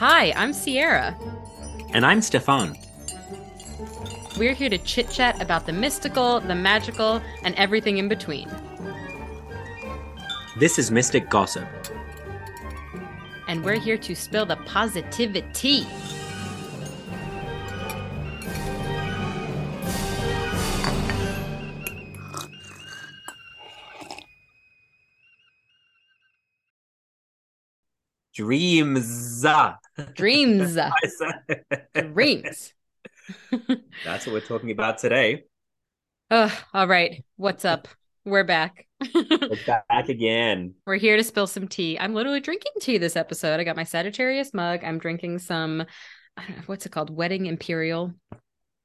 Hi, I'm Ciera. And I'm Stephan. We're here to chit chat about the mystical, the magical, and everything in between. This is Mystic Gossip. And we're here to spill the positivity. Dreams. Dreams. Dreams. That's what we're talking about today. Oh, all right. What's up? We're back. we're back again. We're here to spill some tea. I'm literally drinking tea this episode. I got my Sagittarius mug. I'm drinking some, what's it called? Wedding Imperial.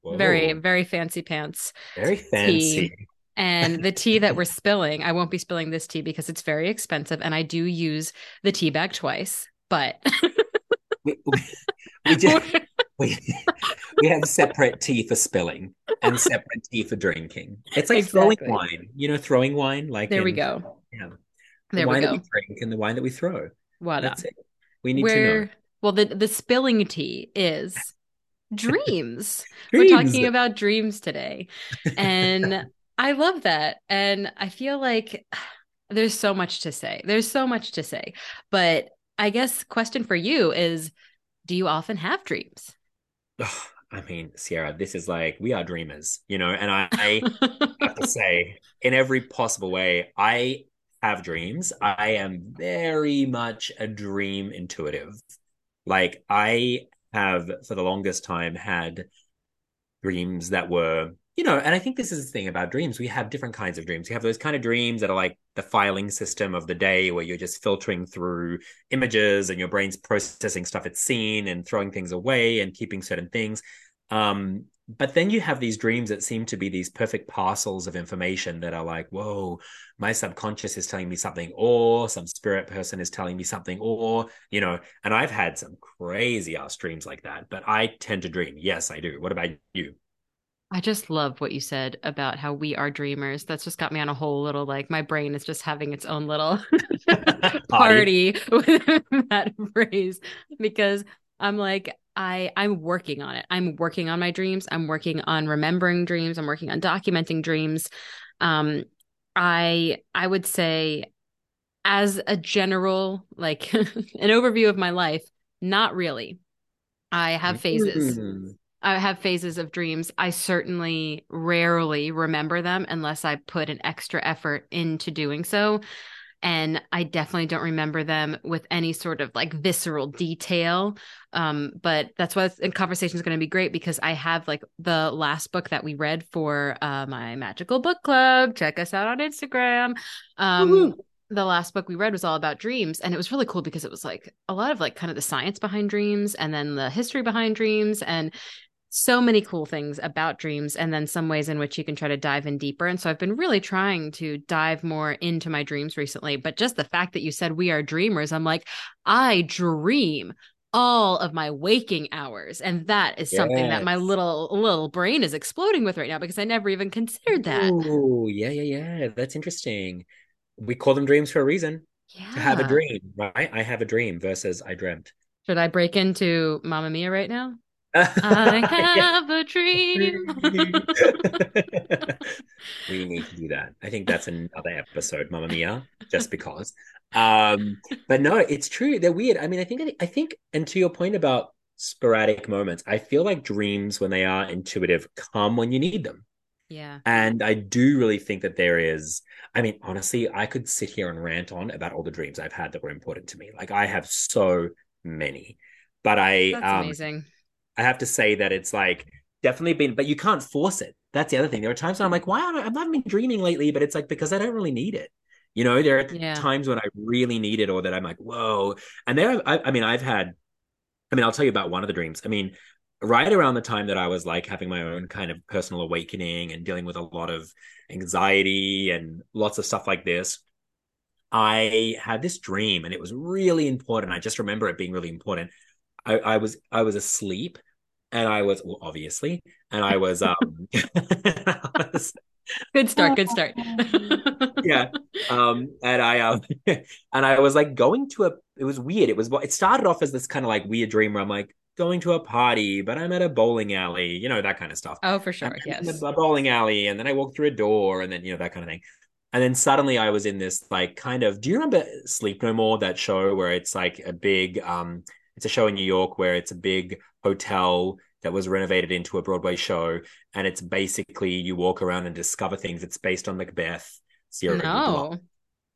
Whoa. Very, very fancy pants. Very fancy. Tea. And the tea that we're spilling, I won't be spilling this tea because it's very expensive. And I do use the tea bag twice, but we, we, we, just, we, we have separate tea for spilling and separate tea for drinking. It's like exactly. throwing wine, you know, throwing wine. Like there in, we go. Yeah, the there wine that we drink and the wine that we throw. What That's it. We need Where, to know. Well, the the spilling tea is dreams. dreams. We're talking about dreams today, and I love that. And I feel like there's so much to say. There's so much to say. But I guess question for you is do you often have dreams? I mean, Ciera, this is like we are dreamers, you know, and I, I have to say, in every possible way, I have dreams. I am very much a dream intuitive. Like I have for the longest time had dreams that were you know, and I think this is the thing about dreams. We have different kinds of dreams. We have those kind of dreams that are like the filing system of the day where you're just filtering through images and your brain's processing stuff it's seen and throwing things away and keeping certain things. Um, but then you have these dreams that seem to be these perfect parcels of information that are like, whoa, my subconscious is telling me something, or some spirit person is telling me something, or, you know, and I've had some crazy ass dreams like that, but I tend to dream. Yes, I do. What about you? I just love what you said about how we are dreamers. That's just got me on a whole little like my brain is just having its own little party with that phrase because I'm like I I'm working on it. I'm working on my dreams. I'm working on remembering dreams. I'm working on documenting dreams. Um I I would say as a general like an overview of my life, not really. I have phases. Mm. I have phases of dreams. I certainly rarely remember them unless I put an extra effort into doing so. And I definitely don't remember them with any sort of like visceral detail. Um, but that's why the conversation is going to be great because I have like the last book that we read for uh, my magical book club. Check us out on Instagram. Um, the last book we read was all about dreams and it was really cool because it was like a lot of like kind of the science behind dreams and then the history behind dreams and so many cool things about dreams and then some ways in which you can try to dive in deeper. And so I've been really trying to dive more into my dreams recently. But just the fact that you said we are dreamers, I'm like, I dream all of my waking hours and that is something yes. that my little little brain is exploding with right now because i never even considered that oh yeah yeah yeah that's interesting we call them dreams for a reason yeah. to have a dream right i have a dream versus i dreamt should i break into Mamma Mia right now I have a dream. we need to do that. I think that's another episode, Mamma Mia, just because. Um, but no, it's true. They're weird. I mean, I think I think, and to your point about sporadic moments, I feel like dreams, when they are intuitive, come when you need them. Yeah. And I do really think that there is, I mean, honestly, I could sit here and rant on about all the dreams I've had that were important to me. Like I have so many. But I That's um, amazing I have to say that it's like definitely been, but you can't force it. That's the other thing. There are times when I'm like, why I, I've not been dreaming lately, but it's like because I don't really need it. You know, there are yeah. times when I really need it, or that I'm like, whoa. And there, I, I mean, I've had. I mean, I'll tell you about one of the dreams. I mean, right around the time that I was like having my own kind of personal awakening and dealing with a lot of anxiety and lots of stuff like this, I had this dream and it was really important. I just remember it being really important. I, I was I was asleep and I was well, obviously, and I was um, I was, good start, good start. yeah, um, and I um, and I was like going to a it was weird. It was it started off as this kind of like weird dream where I'm like going to a party, but I'm at a bowling alley, you know, that kind of stuff. Oh, for sure. Yes. A bowling alley, and then I walked through a door, and then you know that kind of thing. And then suddenly I was in this like kind of. Do you remember Sleep No More? That show where it's like a big. um It's a show in New York where it's a big hotel that was renovated into a Broadway show, and it's basically you walk around and discover things. It's based on Macbeth. Zero. No.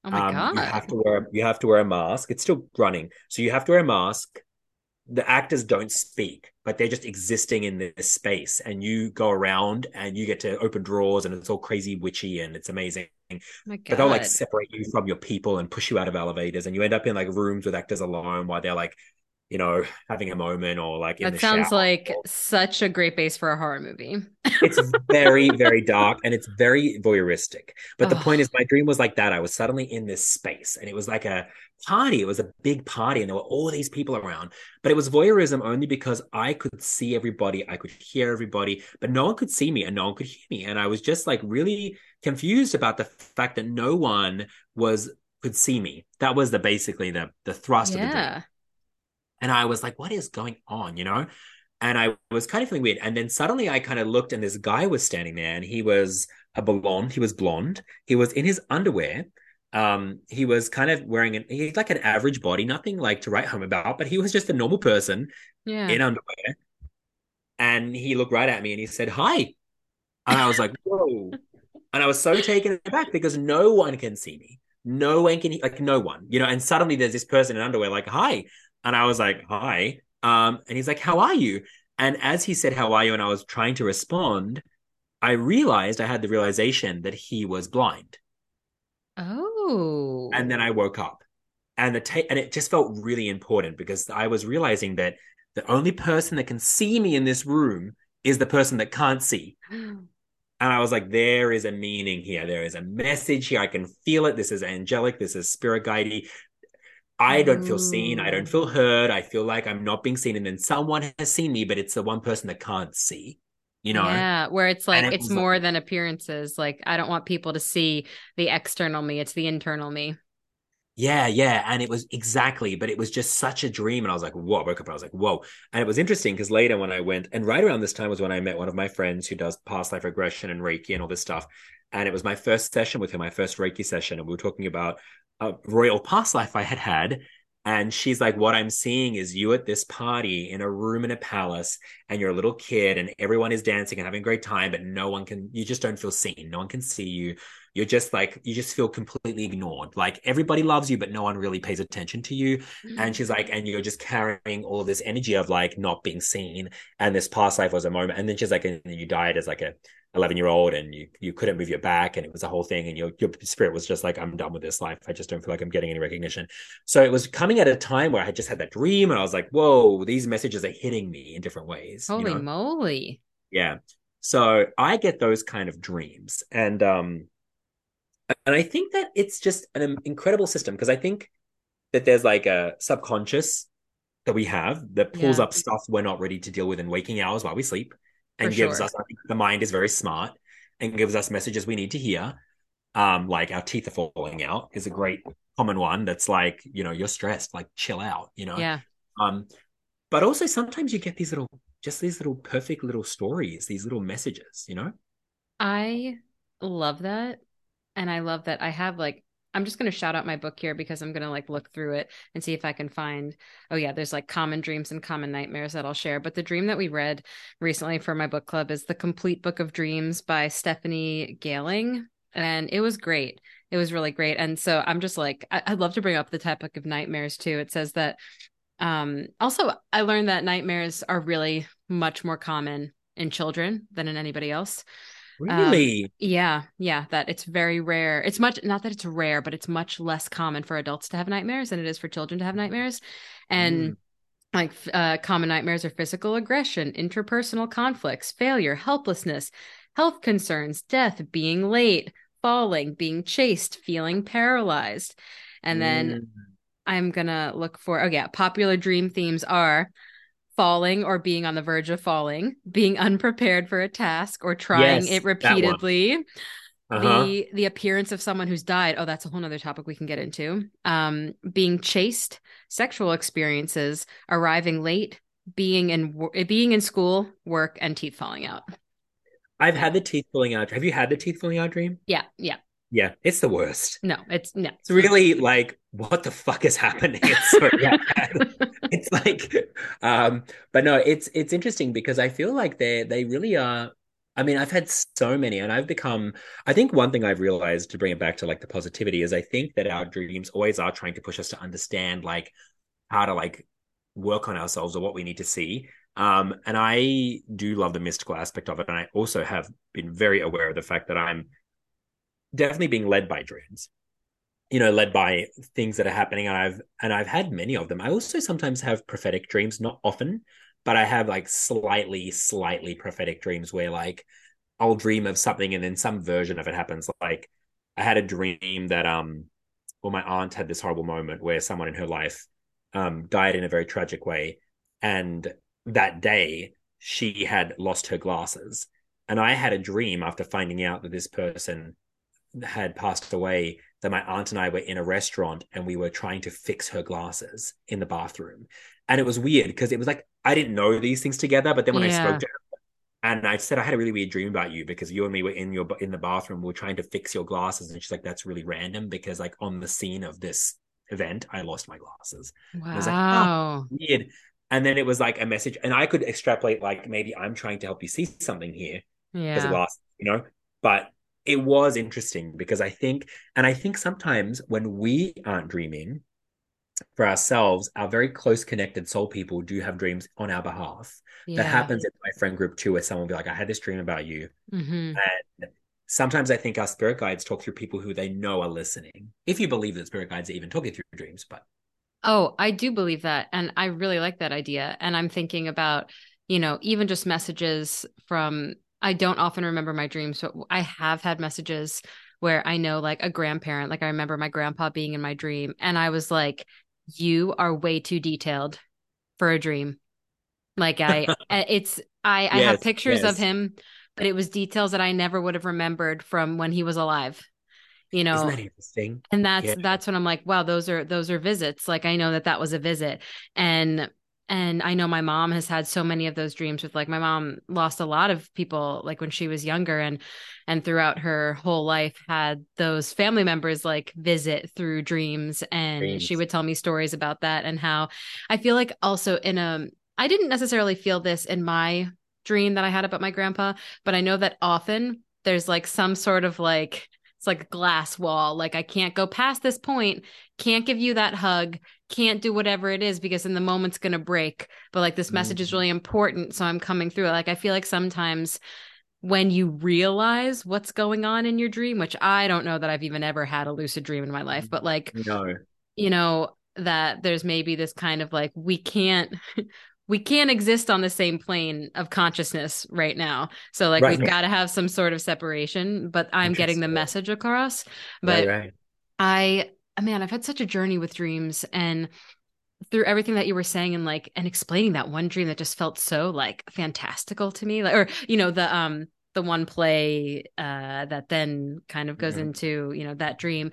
Oh my um, god! You have to wear you have to wear a mask. It's still running, so you have to wear a mask. The actors don't speak, but they're just existing in this space, and you go around and you get to open drawers, and it's all crazy witchy, and it's amazing. Oh but they'll like separate you from your people and push you out of elevators, and you end up in like rooms with actors alone while they're like you know, having a moment or like that sounds like such a great base for a horror movie. it's very, very dark and it's very voyeuristic. But oh. the point is, my dream was like that. I was suddenly in this space and it was like a party. It was a big party and there were all these people around. But it was voyeurism only because I could see everybody, I could hear everybody, but no one could see me and no one could hear me. And I was just like really confused about the fact that no one was could see me. That was the basically the the thrust yeah. of the dream. And I was like, what is going on, you know? And I was kind of feeling weird. And then suddenly I kind of looked and this guy was standing there and he was a blonde. He was blonde. He was in his underwear. Um, he was kind of wearing an he's like an average body, nothing like to write home about, but he was just a normal person yeah. in underwear. And he looked right at me and he said, Hi. And I was like, Whoa. and I was so taken aback because no one can see me. No one can like no one, you know, and suddenly there's this person in underwear, like, hi. And I was like, hi. Um, and he's like, how are you? And as he said, how are you? And I was trying to respond, I realized I had the realization that he was blind. Oh. And then I woke up. And the ta- and it just felt really important because I was realizing that the only person that can see me in this room is the person that can't see. and I was like, there is a meaning here. There is a message here. I can feel it. This is angelic. This is spirit guidey. I don't feel seen. I don't feel heard. I feel like I'm not being seen. And then someone has seen me, but it's the one person that can't see, you know? Yeah, where it's like, it it's more like, than appearances. Like, I don't want people to see the external me, it's the internal me. Yeah, yeah. And it was exactly, but it was just such a dream. And I was like, whoa, I woke up. and I was like, whoa. And it was interesting because later when I went, and right around this time was when I met one of my friends who does past life regression and Reiki and all this stuff. And it was my first session with him, my first Reiki session. And we were talking about a royal past life I had had. And she's like, What I'm seeing is you at this party in a room in a palace, and you're a little kid, and everyone is dancing and having a great time, but no one can, you just don't feel seen. No one can see you. You're just like, you just feel completely ignored. Like everybody loves you, but no one really pays attention to you. Mm-hmm. And she's like, and you're just carrying all this energy of like not being seen. And this past life was a moment. And then she's like, and you died as like a 11 year old and you you couldn't move your back and it was a whole thing and your your spirit was just like i'm done with this life. I just don't feel like i'm getting any recognition. So it was coming at a time where i had just had that dream and i was like whoa these messages are hitting me in different ways holy you know? moly. Yeah. So i get those kind of dreams and um and i think that it's just an incredible system because i think that there's like a subconscious that we have that pulls yeah. up stuff we're not ready to deal with in waking hours while we sleep and gives sure. us the mind is very smart and gives us messages we need to hear. Um, like our teeth are falling out is a great common one that's like, you know, you're stressed, like chill out, you know. Yeah. Um, but also sometimes you get these little just these little perfect little stories, these little messages, you know? I love that. And I love that I have like I'm just going to shout out my book here because I'm going to like look through it and see if I can find. Oh, yeah, there's like common dreams and common nightmares that I'll share. But the dream that we read recently for my book club is The Complete Book of Dreams by Stephanie Gailing. And it was great. It was really great. And so I'm just like, I- I'd love to bring up the topic of nightmares too. It says that um also I learned that nightmares are really much more common in children than in anybody else. Really? Um, yeah, yeah. That it's very rare. It's much not that it's rare, but it's much less common for adults to have nightmares than it is for children to have nightmares. And mm. like uh, common nightmares are physical aggression, interpersonal conflicts, failure, helplessness, health concerns, death, being late, falling, being chased, feeling paralyzed. And then mm. I'm gonna look for. Oh yeah, popular dream themes are falling or being on the verge of falling, being unprepared for a task or trying yes, it repeatedly, Uh-huh. the the appearance of someone who's died oh that's a whole nother topic we can get into um being chased sexual experiences arriving late being in being in school work and teeth falling out I've had the teeth falling out. Have you had the teeth falling out dream? yeah yeah Yeah, it's the worst. no it's no It's really like, what the fuck is happening? It's so bad. It's like, um, but no, it's it's interesting because I feel like they they really are. I mean, I've had so many, and I've become. I think one thing I've realized to bring it back to like the positivity is I think that our dreams always are trying to push us to understand like how to like work on ourselves or what we need to see. Um, and I do love the mystical aspect of it, and I also have been very aware of the fact that I'm definitely being led by dreams you know led by things that are happening. And i've and i've had many of them. I also sometimes have prophetic dreams not often but i have like slightly slightly prophetic dreams where like i'll dream of something and then some version of it happens. Like i had a dream that um well my aunt had this horrible moment where someone in her life um died in a very tragic way. And that day she had lost her glasses. And i had a dream after finding out that this person had passed away that my aunt and I were in a restaurant and we were trying to fix her glasses in the bathroom. And it was weird because it was like I didn't know these things together, but then when I spoke to her and I said I had a really weird dream about you because you and me were in your in the bathroom, we were trying to fix your glasses, and she's like, "That's really random because like on the scene of this event, I lost my glasses." I was like, oh. wow Weird. And then it was like a message, and I could extrapolate like maybe I'm trying to help you see something here as a yeah glass, you know. But it was interesting because I think, and I think sometimes when we aren't dreaming for ourselves, our very close connected soul people do have dreams on our behalf. yeah That happens in my friend group too, where someone will be like, I had this dream about you. hmm And sometimes I think our spirit guides talk through people who they know are listening. If you believe that spirit guides are even talking through dreams, but Oh, I do believe that. And I really like that idea. And I'm thinking about, you know, even just messages from, I don't often remember my dreams, but I have had messages where I know like a grandparent, like I remember my grandpa being in my dream. And I was like, you are way too detailed for a dream. Like I, it's, I, I have Yes, pictures of him, but it was details that I never would have remembered from when he was alive. You know, that interesting? and that's Yeah. that's when i'm like wow those are those are visits like i know that that was a visit and and i know my mom has had so many of those dreams with like my mom lost a lot of people like when she was younger and and throughout her whole life had those family members like visit through dreams and Dreams. she would tell me stories about that and how i feel like also in a i didn't necessarily feel this in my dream that i had about my grandpa but i know that often there's like some sort of like it's like a glass wall. Like I can't go past this point, can't give you that hug, can't do whatever it is because in the moment's gonna break. But like this message is Mhm. really important. So I'm coming through. Like I feel like sometimes when you realize what's going on in your dream, which I don't know that I've even ever had a lucid dream in my life, but like, No. you know, that there's maybe this kind of like we can't we can't exist on the same plane of consciousness right now. So like Right. we've got to have some sort of separation, but I'm getting the message across. But right, right. I man, I've had such a journey with dreams and through everything that you were saying and like and explaining that one dream that just felt so like fantastical to me. Like or you know, the um the one play uh that then kind of goes Mhm. into, you know, that dream.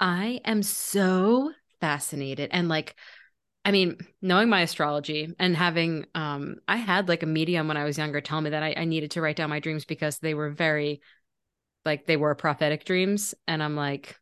I am so fascinated and like I mean, knowing my astrology and having um I had like a medium when I was younger tell me that I, I needed to write down my dreams because they were very like they were prophetic dreams. And I'm like,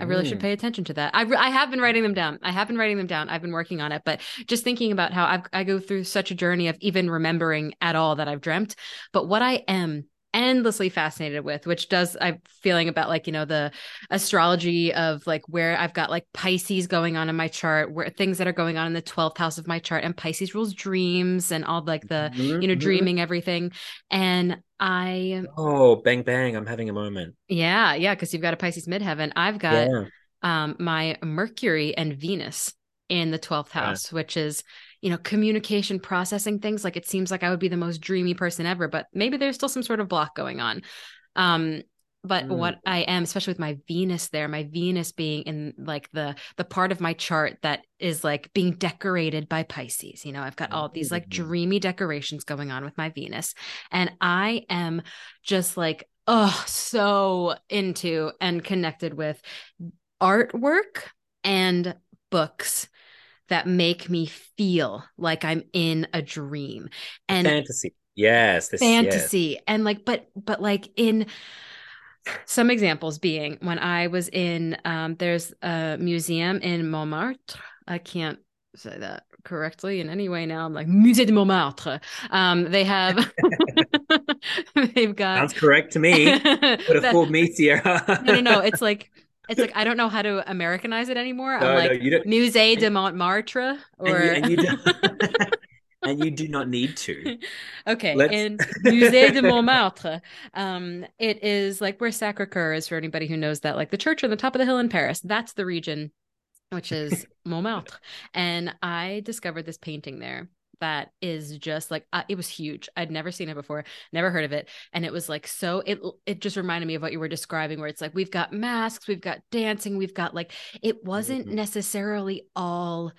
I really should Mm. pay attention to that. I, I have been writing them down. I have been writing them down. I've been working on it, but just thinking about how I've, I go through such a journey of even remembering at all that I've dreamt. But what I am endlessly fascinated with, which does I'm feeling about like you know the astrology of like where I've got like Pisces going on in my chart, where things that are going on in the twelfth house of my chart, and Pisces rules dreams and all like the Mhm, you know mhm. dreaming everything, and I Oh, bang bang! I'm having a moment. yeah yeah because you've got a Pisces midheaven. I've got Yeah. um, my Mercury and Venus in the 12th Yeah. house, which is, you know, communication, processing things. Like it seems like I would be the most dreamy person ever, but maybe there's still some sort of block going on. Um, but Mm. what I am, especially with my Venus there, my Venus being in like the the part of my chart that is like being decorated by Pisces. You know, I've got all these like Mm. dreamy decorations going on with my Venus, and I am just like oh so into and connected with artwork and books that make me feel like I'm in a dream and fantasy. Yes, this, fantasy yes. and like but but like in some examples being when I was in um there's a museum in Montmartre. I can't say that correctly in any way now. I'm like Musée de Montmartre. Um, they have they've got sounds correct to me. Would have fooled me, Ciera. no, no, no. It's like it's like I don't know how to Americanize it anymore. No, I'm like no, Musée de Montmartre or and you, and you, and you do not need to. Okay, Let's... in Musée de Montmartre, um, it is like where Sacre Coeur is for anybody who knows that, like the church on the top of the hill in Paris. That's the region which is Montmartre. And I discovered this painting there that is just like uh, it was huge. I'd never seen it before, never heard of it, and it was like so. It it just reminded me of what you were describing, where it's like we've got masks, we've got dancing, we've got like it wasn't mm-hmm. necessarily all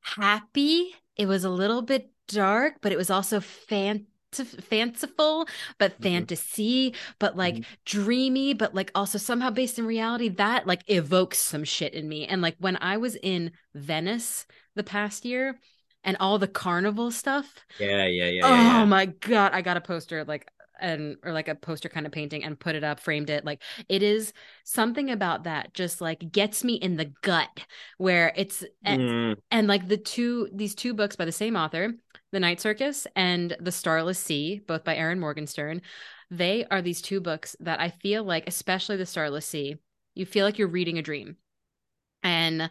happy. It was a little bit dark, but it was also fan fanciful but mm-hmm. fantasy but like mm-hmm. dreamy but like also somehow based in reality that like evokes some shit in me and like when i was in venice the past year and all the carnival stuff yeah yeah yeah oh yeah. my god i got a poster like and or like a poster kind of painting and put it up framed it like it is something about that just like gets me in the gut where it's mm. and like the two these two books by the same author the Night Circus and The Starless Sea, both by Erin Morgenstern. They are these two books that I feel like, especially The Starless Sea, you feel like you're reading a dream. And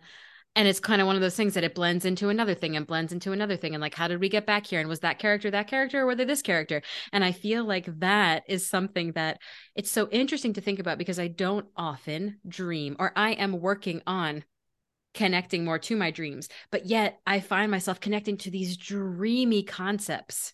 and it's kind of one of those things that it blends into another thing and blends into another thing and like how did we get back here and was that character that character or were they this character and i feel like that is something that it's so interesting to think about because i don't often dream or i am working on connecting more to my dreams. But yet I find myself connecting to these dreamy concepts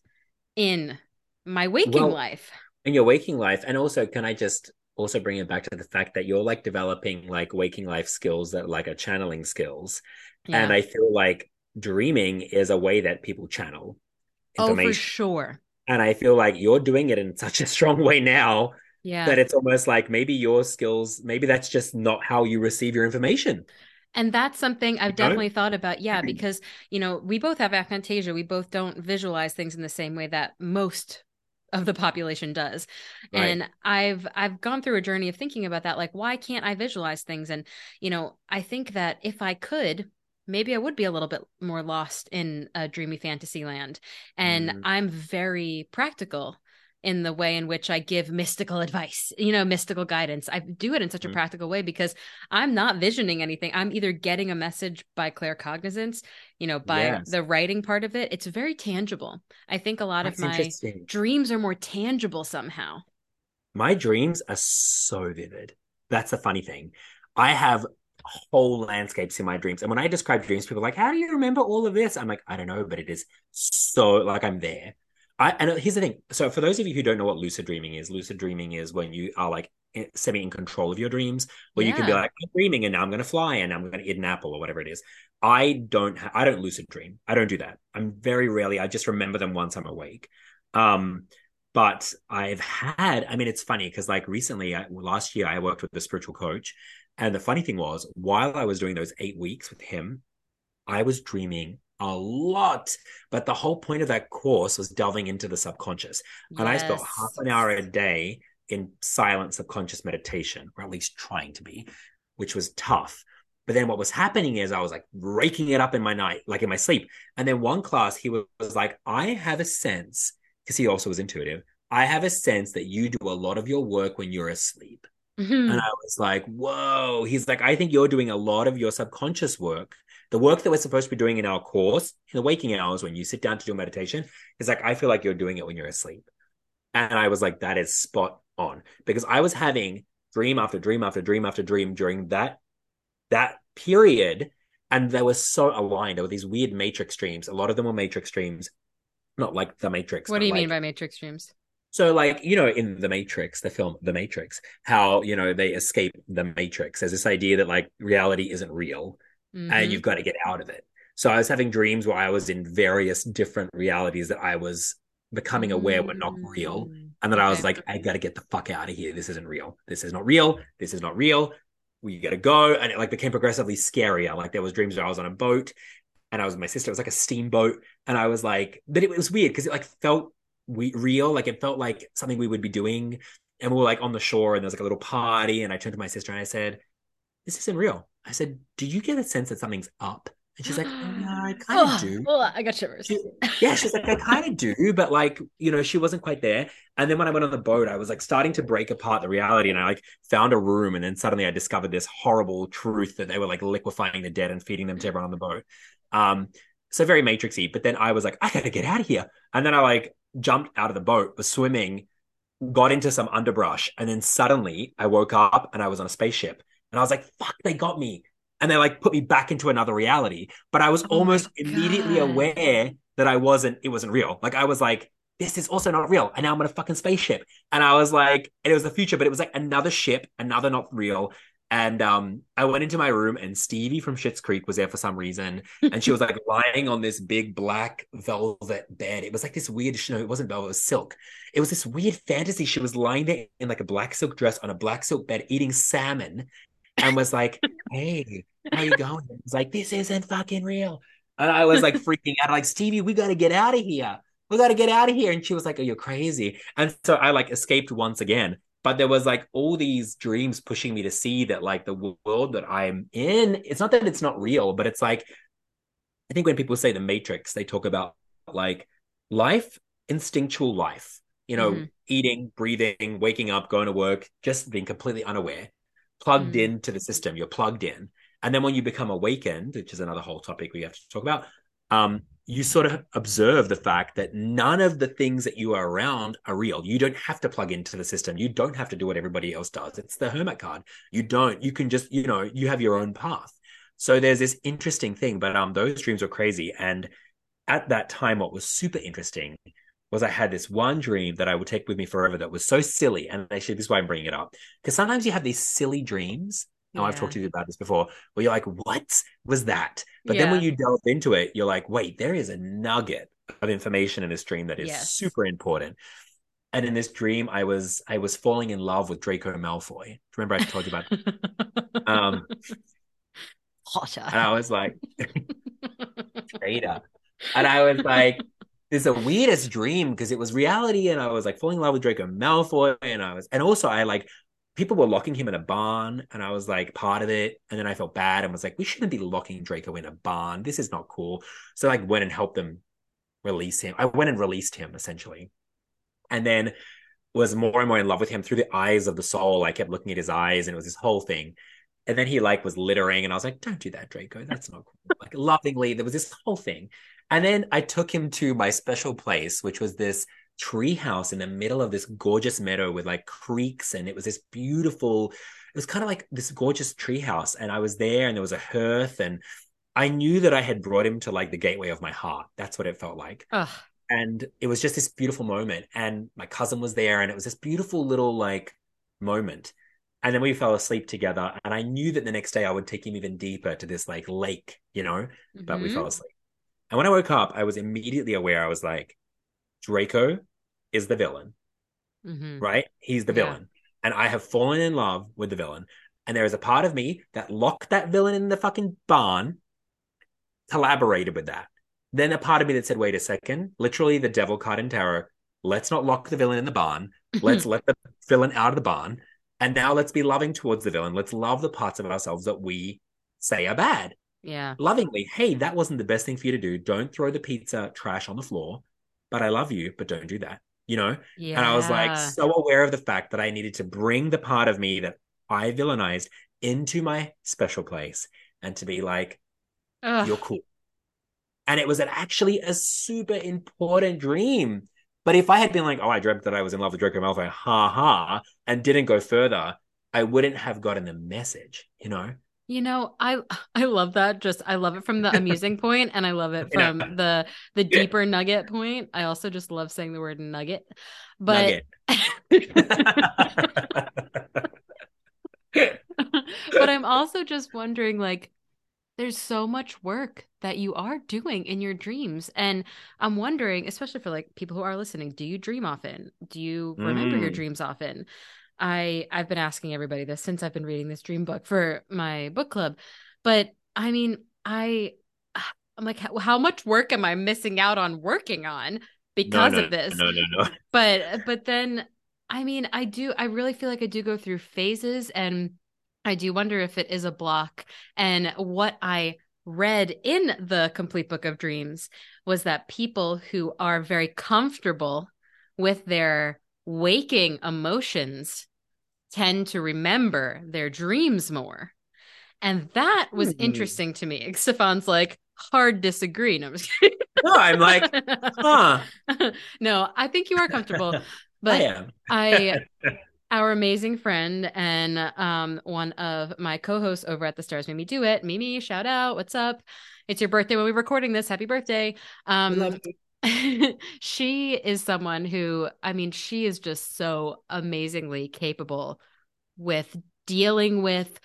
in my waking well, life. In your waking life. And also, can I just also bring it back to the fact that you're like developing like waking life skills that like are channeling skills. Yeah. And I feel like dreaming is a way that people channel information. Oh, for sure. And I feel like you're doing it in such a strong way now yeah. that it's almost like maybe your skills, maybe that's just not how you receive your information. And that's something I've definitely thought about. Yeah, because, you know, we both have aphantasia. We both don't visualize things in the same way that most of the population does. Right. And I've I've gone through a journey of thinking about that like why can't I visualize things and you know, I think that if I could maybe I would be a little bit more lost in a dreamy fantasy land. And mm. I'm very practical in the way in which I give mystical advice, you know, mystical guidance. I do it in such a mm-hmm. practical way because I'm not visioning anything. I'm either getting a message by claircognizance, you know, by yes. the writing part of it. It's very tangible. I think a lot That's of my dreams are more tangible somehow. My dreams are so vivid. That's the funny thing. I have whole landscapes in my dreams. And when I describe dreams, people are like, How do you remember all of this? I'm like, I don't know, but it is so like I'm there. I, and here's the thing. So, for those of you who don't know what lucid dreaming is, lucid dreaming is when you are like semi in control of your dreams, where yeah. you can be like, I'm dreaming and now I'm going to fly and I'm going to eat an apple or whatever it is. I don't, ha- I don't lucid dream. I don't do that. I'm very rarely. I just remember them once I'm awake. Um, but I've had. I mean, it's funny because like recently, I, last year, I worked with a spiritual coach, and the funny thing was, while I was doing those eight weeks with him, I was dreaming a lot. But the whole point of that course was delving into the subconscious. Yes. And I spent half an hour a day in silent subconscious meditation, or at least trying to be, which was tough. But then what was happening is I was like raking it up in my night, like in my sleep. And then one class, he was, was like, I have a sense, because he also was intuitive, I have a sense that you do a lot of your work when you're asleep. Mm-hmm. And I was like, whoa. He's like, I think you're doing a lot of your subconscious work the work that we're supposed to be doing in our course in the waking hours when you sit down to do meditation is like I feel like you're doing it when you're asleep. And I was like, that is spot on. Because I was having dream after dream after dream after dream during that that period. And they were so aligned. There were these weird matrix dreams. A lot of them were matrix dreams, not like the Matrix. What do you like, mean by matrix dreams? So, like, you know, in The Matrix, the film The Matrix, how, you know, they escape the Matrix. There's this idea that, like, reality isn't real mm-hmm. and you've got to get out of it. So I was having dreams where I was in various different realities that I was becoming aware were not real. Mm. And then okay. I was like, I gotta get the fuck out of here. This isn't real. This is not real. This is not real. We gotta go. And it like became progressively scarier. Like there was dreams where I was on a boat and I was with my sister. It was like a steamboat. And I was like, but it, it was weird because it like felt we, real. Like it felt like something we would be doing. And we were like on the shore and there was like a little party. And I turned to my sister and I said, This isn't real. I said, Do you get a sense that something's up? And she's like, oh, yeah, I kind of oh, do. Oh, I got shivers. She, yeah, she's like, I kind of do, but like, you know, she wasn't quite there. And then when I went on the boat, I was like starting to break apart the reality, and I like found a room, and then suddenly I discovered this horrible truth that they were like liquefying the dead and feeding them to everyone on the boat. Um, so very matrixy. But then I was like, I gotta get out of here, and then I like jumped out of the boat, was swimming, got into some underbrush, and then suddenly I woke up and I was on a spaceship, and I was like, fuck, they got me and they like put me back into another reality. But I was oh almost immediately aware that I wasn't, it wasn't real. Like I was like, this is also not real. And now I'm on a fucking spaceship. And I was like, it was the future, but it was like another ship, another not real. And um, I went into my room and Stevie from Schitt's Creek was there for some reason. And she was like lying on this big black velvet bed. It was like this weird, no, it wasn't velvet, it was silk. It was this weird fantasy. She was lying there in like a black silk dress on a black silk bed eating salmon and was like, "Hey, how you going?" It's like, "This isn't fucking real." And I was like freaking out, like, "Stevie, we got to get out of here. We got to get out of here." And she was like, "Oh, you're crazy." And so I like escaped once again. But there was like all these dreams pushing me to see that like the world that I'm in, it's not that it's not real, but it's like I think when people say the matrix, they talk about like life, instinctual life, you know, mm-hmm. eating, breathing, waking up, going to work, just being completely unaware plugged mm. into the system. You're plugged in. And then when you become awakened, which is another whole topic we have to talk about, um, you sort of observe the fact that none of the things that you are around are real. You don't have to plug into the system. You don't have to do what everybody else does. It's the hermit card. You don't. You can just, you know, you have your own path. So there's this interesting thing, but um, those dreams were crazy. And at that time, what was super interesting was I had this one dream that I would take with me forever that was so silly. And actually, this is why I'm bringing it up. Because sometimes you have these silly dreams. Now, yeah. I've talked to you about this before, where you're like, what was that? But yeah. then when you delve into it, you're like, wait, there is a nugget of information in this dream that is yes. super important. And in this dream, I was I was falling in love with Draco Malfoy. Remember I told you about um Potter. And I was like traitor. And I was like, it's the weirdest dream because it was reality and I was like falling in love with Draco Malfoy and I was and also I like people were locking him in a barn and I was like part of it and then I felt bad and was like we shouldn't be locking Draco in a barn. This is not cool. So I like went and helped them release him. I went and released him essentially. And then was more and more in love with him through the eyes of the soul. I kept looking at his eyes and it was this whole thing. And then he like was littering and I was like don't do that Draco. That's not cool. Like lovingly there was this whole thing and then I took him to my special place, which was this tree house in the middle of this gorgeous meadow with like creeks. And it was this beautiful, it was kind of like this gorgeous tree house. And I was there and there was a hearth. And I knew that I had brought him to like the gateway of my heart. That's what it felt like. Ugh. And it was just this beautiful moment. And my cousin was there. And it was this beautiful little like moment. And then we fell asleep together. And I knew that the next day I would take him even deeper to this like lake, you know, mm-hmm. but we mm-hmm. fell asleep. And when I woke up, I was immediately aware. I was like, Draco is the villain, mm-hmm. right? He's the villain. And I have fallen in love with the villain. And there is a part of me that locked that villain in the fucking barn, collaborated with that. Then a part of me that said, wait a second, literally the devil card in tarot. Let's not lock the villain in the barn. Let's let the villain out of the barn. And now let's be loving towards the villain. Let's love the parts of ourselves that we say are bad. Yeah. Lovingly, hey, that wasn't the best thing for you to do. Don't throw the pizza trash on the floor, but I love you, but don't do that. You know? Yeah. And I was like so aware of the fact that I needed to bring the part of me that I villainized into my special place and to be like, Ugh. you're cool. And it was actually a super important dream. But if I had been like, oh, I dreamt that I was in love with Draco Malfoy, ha ha, and didn't go further, I wouldn't have gotten the message, you know? You know, I I love that. Just I love it from the amusing point, and I love it from yeah. the the deeper yeah. nugget point. I also just love saying the word nugget. But nugget. but I'm also just wondering, like, there's so much work that you are doing in your dreams. And I'm wondering, especially for like people who are listening, do you dream often? Do you remember mm. your dreams often? I I've been asking everybody this since I've been reading this dream book for my book club. But I mean, I I'm like how, how much work am I missing out on working on because no, no, of this? No, no, no. But but then I mean, I do I really feel like I do go through phases and I do wonder if it is a block. And what I read in the complete book of dreams was that people who are very comfortable with their waking emotions tend to remember their dreams more. And that was mm-hmm. interesting to me. Stephan's like, hard disagree. No, I'm just kidding. No, I'm like, huh. no, I think you are comfortable. But I am. I our amazing friend and um, one of my co-hosts over at the stars made me do it mimi shout out what's up it's your birthday when we're recording this happy birthday um, she is someone who i mean she is just so amazingly capable with dealing with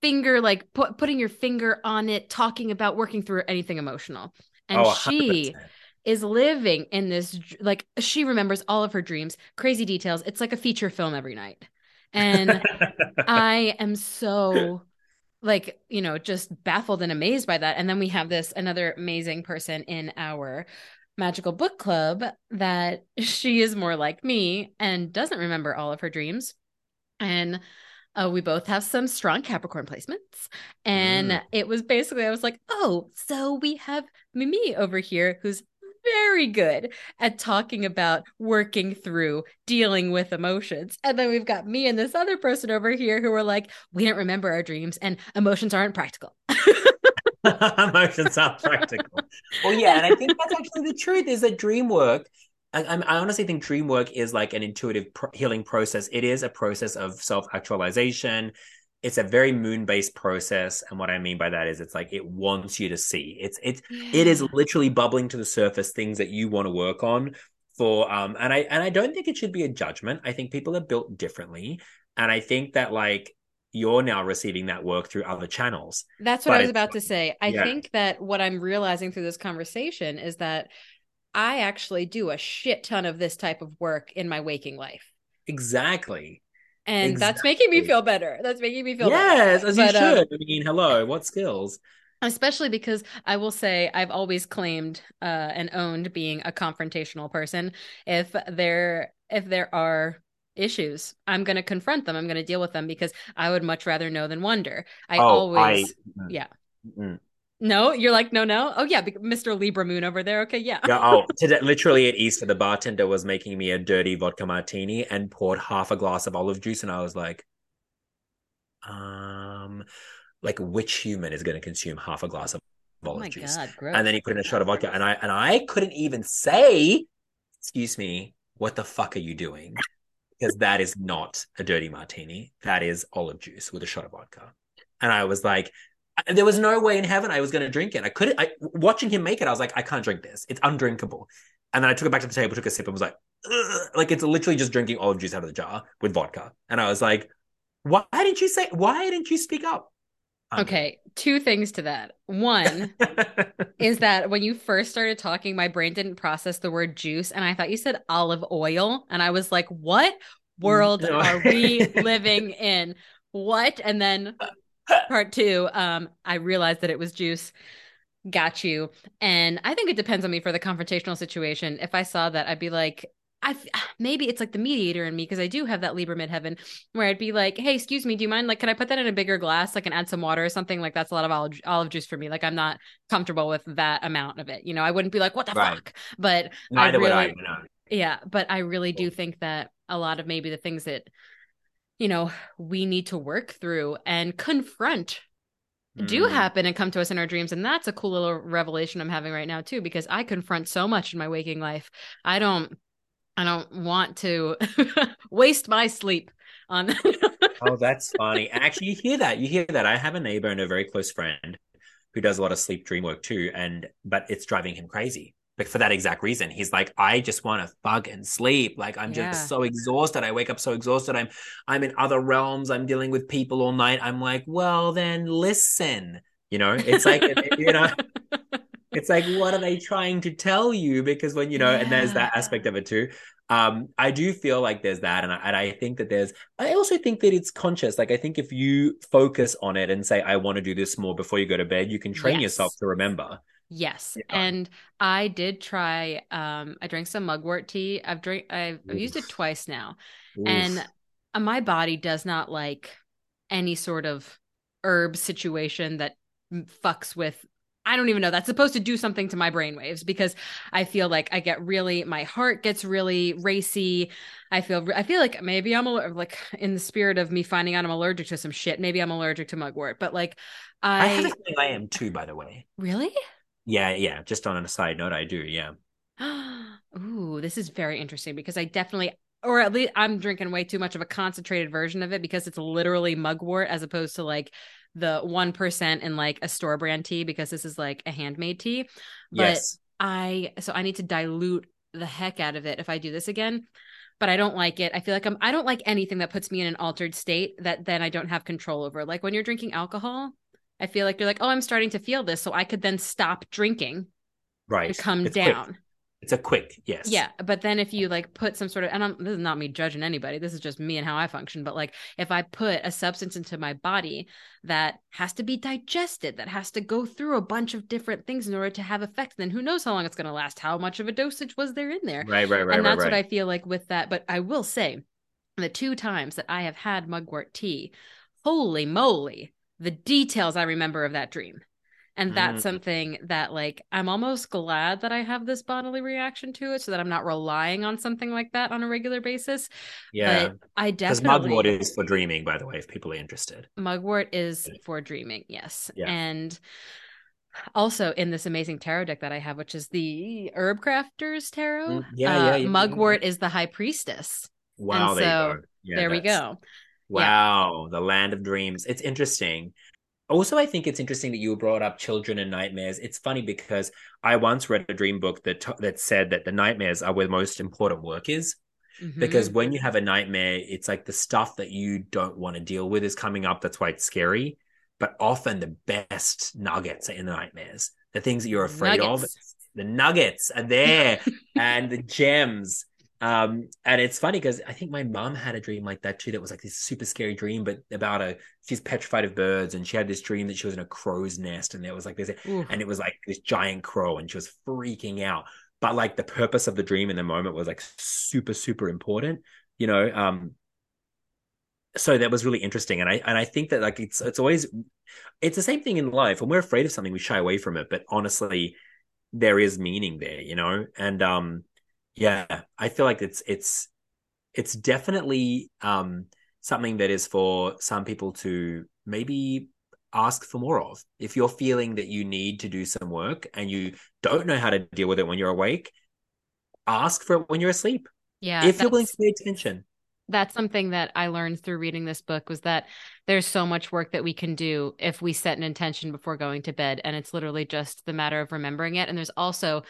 finger like pu- putting your finger on it talking about working through anything emotional and oh, she is living in this like she remembers all of her dreams, crazy details. It's like a feature film every night. And I am so like, you know, just baffled and amazed by that. And then we have this another amazing person in our magical book club that she is more like me and doesn't remember all of her dreams. And uh, we both have some strong Capricorn placements. And mm. it was basically, I was like, oh, so we have Mimi over here who's very good at talking about working through dealing with emotions. And then we've got me and this other person over here who are like, we don't remember our dreams and emotions aren't practical. emotions aren't practical. well, yeah. And I think that's actually the truth is that dream work. I, I honestly think dream work is like an intuitive pro- healing process. It is a process of self actualization it's a very moon based process and what i mean by that is it's like it wants you to see it's it's yeah. it is literally bubbling to the surface things that you want to work on for um and i and i don't think it should be a judgment i think people are built differently and i think that like you're now receiving that work through other channels that's what but i was about to say i yeah. think that what i'm realizing through this conversation is that i actually do a shit ton of this type of work in my waking life exactly and exactly. that's making me feel better. That's making me feel better. yes, better. as but, you um, should. Um, I mean, hello, what skills? Especially because I will say I've always claimed uh, and owned being a confrontational person. If there if there are issues, I'm going to confront them. I'm going to deal with them because I would much rather know than wonder. I oh, always, I, yeah. Mm. No, you're like, no, no. Oh yeah, Mr. Libra Moon over there. Okay, yeah. yeah oh, today, literally at Easter, the bartender was making me a dirty vodka martini and poured half a glass of olive juice, and I was like, um, like which human is going to consume half a glass of oh olive oh juice? God, and then he put in a shot of vodka, and I and I couldn't even say, excuse me, what the fuck are you doing? Because that is not a dirty martini. That is olive juice with a shot of vodka. And I was like, there was no way in heaven I was going to drink it. I couldn't. I watching him make it, I was like, I can't drink this. It's undrinkable. And then I took it back to the table, took a sip, and was like, Ugh. like it's literally just drinking olive juice out of the jar with vodka. And I was like, why didn't you say? Why didn't you speak up? Okay, two things to that. One is that when you first started talking, my brain didn't process the word juice, and I thought you said olive oil, and I was like, what world no. are we living in? What? And then part two, um, I realized that it was juice. Got you. And I think it depends on me for the confrontational situation. If I saw that, I'd be like, I maybe it's like the mediator in me because I do have that Libra midheaven where I'd be like, "Hey, excuse me, do you mind? Like, can I put that in a bigger glass? Like, and add some water or something? Like, that's a lot of olive, olive juice for me. Like, I'm not comfortable with that amount of it. You know, I wouldn't be like, what the right. fuck? But neither I really, would I. Yeah, but I really do think that a lot of maybe the things that you know, we need to work through and confront mm. do happen and come to us in our dreams. And that's a cool little revelation I'm having right now too, because I confront so much in my waking life. I don't I don't want to waste my sleep on Oh, that's funny. Actually, you hear that. You hear that. I have a neighbor and a very close friend who does a lot of sleep dream work too, and but it's driving him crazy But for that exact reason. He's like, I just want to fuck and sleep. Like I'm yeah. just so exhausted. I wake up so exhausted. I'm I'm in other realms. I'm dealing with people all night. I'm like, well, then listen. You know, it's like you know, it's like what are they trying to tell you? Because when you know, yeah. and there's that aspect of it too. Um, I do feel like there's that, and I, and I think that there's. I also think that it's conscious. Like I think if you focus on it and say, "I want to do this more before you go to bed," you can train yes. yourself to remember. Yes. Yeah. And I did try um I drank some mugwort tea. I've drank I've, I've used it twice now. Oof. And uh, my body does not like any sort of herb situation that fucks with I don't even know. That's supposed to do something to my brainwaves because I feel like I get really, my heart gets really racy. I feel, I feel like maybe I'm like in the spirit of me finding out I'm allergic to some shit. Maybe I'm allergic to mugwort, but like I, I have a feeling I am too. By the way, really? Yeah, yeah. Just on a side note, I do. Yeah. Ooh, this is very interesting because I definitely, or at least I'm drinking way too much of a concentrated version of it because it's literally mugwort as opposed to like the 1% in like a store brand tea because this is like a handmade tea. But yes. I, so I need to dilute the heck out of it if I do this again. But I don't like it. I feel like I'm, I don't like anything that puts me in an altered state that then I don't have control over. Like when you're drinking alcohol, I feel like you're like, oh, I'm starting to feel this, so I could then stop drinking, right, and come it's down. Quick. It's a quick, yes, yeah. But then if you like put some sort of, and I'm, this is not me judging anybody, this is just me and how I function. But like, if I put a substance into my body that has to be digested, that has to go through a bunch of different things in order to have effect, then who knows how long it's going to last? How much of a dosage was there in there? Right, right, right. And that's right, what I feel like with that. But I will say, the two times that I have had mugwort tea, holy moly, the details I remember of that dream. And that's mm. something that like I'm almost glad that I have this bodily reaction to it so that I'm not relying on something like that on a regular basis. Yeah. But I definitely mugwort is for dreaming, by the way, if people are interested. Mugwort is for dreaming, yes. Yeah. And also in this amazing tarot deck that I have, which is the Herb Crafters Tarot. Mm, yeah, uh, yeah, yeah, Mugwort is the High Priestess. Wow, and so yeah, there we go. Wow, yeah. the land of dreams. It's interesting. Also, I think it's interesting that you brought up children and nightmares. It's funny because I once read a dream book that t- that said that the nightmares are where the most important work is. Mm-hmm. Because when you have a nightmare, it's like the stuff that you don't want to deal with is coming up. That's why it's scary. But often the best nuggets are in the nightmares. The things that you're afraid nuggets. of, the nuggets are there, and the gems um, and it's funny because I think my mom had a dream like that too. That was like this super scary dream, but about a she's petrified of birds, and she had this dream that she was in a crow's nest, and there was like this, and it was like this giant crow, and she was freaking out. But like the purpose of the dream in the moment was like super super important, you know. Um, so that was really interesting, and I and I think that like it's it's always it's the same thing in life. When we're afraid of something, we shy away from it, but honestly, there is meaning there, you know, and um yeah, I feel like it's it's it's definitely um, something that is for some people to maybe ask for more of. If you're feeling that you need to do some work and you don't know how to deal with it when you're awake, ask for it when you're asleep. Yeah. If you're willing to pay attention. That's something that I learned through reading this book was that there's so much work that we can do if we set an intention before going to bed. And it's literally just the matter of remembering it. And there's also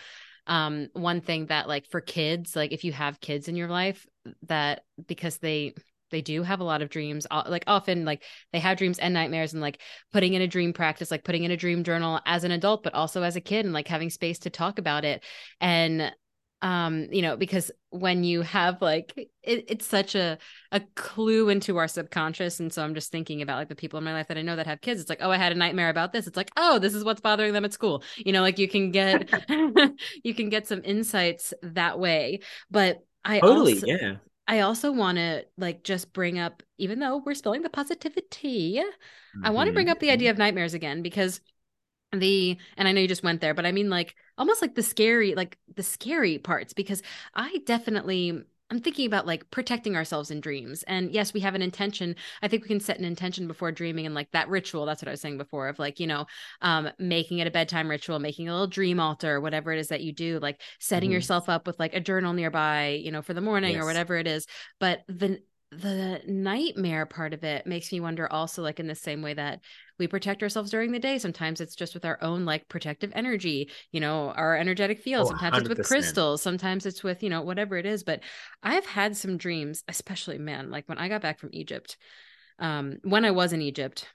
um one thing that like for kids like if you have kids in your life that because they they do have a lot of dreams like often like they have dreams and nightmares and like putting in a dream practice like putting in a dream journal as an adult but also as a kid and like having space to talk about it. And um you know because when you have like it, it's such a a clue into our subconscious. And so i'm just thinking about like the people in my life that i know that have kids. It's like oh i had a nightmare about this. It's like oh this is what's bothering them at school. You know like you can get you can get some insights that way. But i totally also, yeah. I also want to like just bring up, even though we're spilling the positivity, mm-hmm. I want to bring up the mm-hmm. idea of nightmares again because the and i know you just went there but i mean like almost like the scary like the scary parts because i definitely i'm thinking about like protecting ourselves in dreams and yes we have an intention i think we can set an intention before dreaming and like that ritual that's what i was saying before of like you know um making it a bedtime ritual making a little dream altar whatever it is that you do like setting mm-hmm. yourself up with like a journal nearby you know for the morning yes. or whatever it is but the the nightmare part of it makes me wonder also like in the same way that we protect ourselves during the day sometimes it's just with our own like protective energy you know our energetic field oh, sometimes 100%. it's with crystals sometimes it's with you know whatever it is but i've had some dreams especially man like when i got back from egypt um when i was in egypt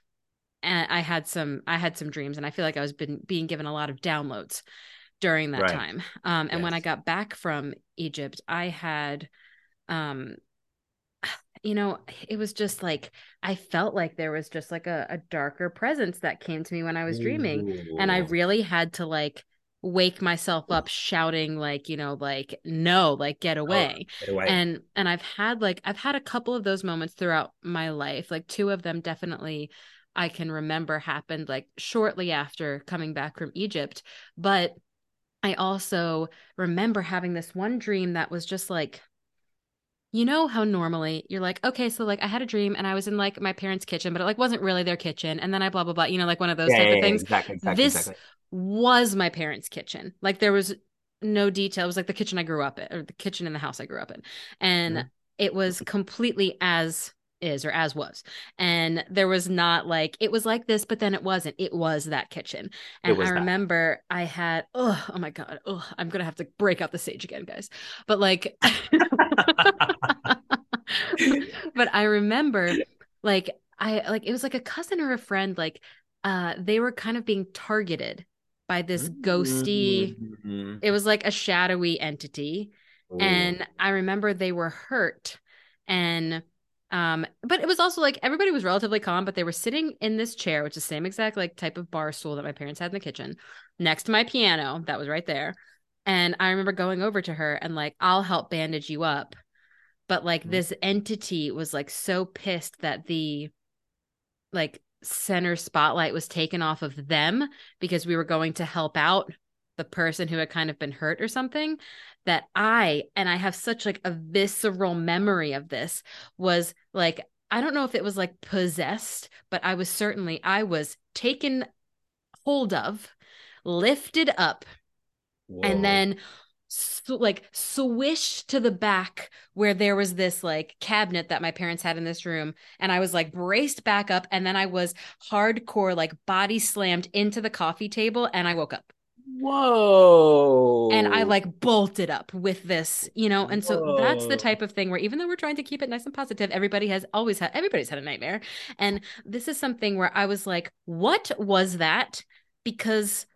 and I had some I had some dreams and I feel like I was been being given a lot of downloads during that Right. time. Um and when I got back from Egypt, I had um you know, it was just like I felt like there was just like a, a darker presence that came to me when I was dreaming. And I really had to like wake myself up mm. shouting like, you know, like no, like get oh, away Get away. and and i've had like i've had a couple of those moments throughout my life like two of them definitely i can remember happened like shortly after coming back from egypt but i also remember having this one dream that was just like you know how normally you're like okay so like i had a dream and i was in like my parents kitchen but it like wasn't really their kitchen and then i blah blah blah you know like one of those Yeah, type yeah, of things Exactly. Exactly. this exactly. was my parents' kitchen. Like there was no detail. It was like the kitchen I grew up in, or the kitchen in the house I grew up in. And Mhm. it was completely as is or as was. And there was not like it was like this, but then it wasn't. It was that kitchen. And I that. remember I had oh oh my god, oh I'm gonna have to break out the sage again, guys. But like but I remember like I like it was like a cousin or a friend, like uh they were kind of being targeted by this ghosty Mhm. it was like a shadowy entity Ooh. and i remember they were hurt and um but it was also like everybody was relatively calm but they were sitting in this chair which is the same exact like type of bar stool that my parents had in the kitchen next to my piano that was right there and i remember going over to her and like i'll help bandage you up but like Mhm. this entity was like so pissed that the like center spotlight was taken off of them because we were going to help out the person who had kind of been hurt or something that I and I have such like a visceral memory of this was like I don't know if it was like possessed but I was certainly I was taken hold of lifted up and then like swished to the back where there was this like cabinet that my parents had in this room. And i was like braced back up and then i was hardcore like body slammed into the coffee table and i woke up. Whoa. and i like bolted up with this you know? And so that's the type of thing where even though we're trying to keep it nice and positive everybody has always had everybody's had a nightmare. And this is something where i was like what was that? Because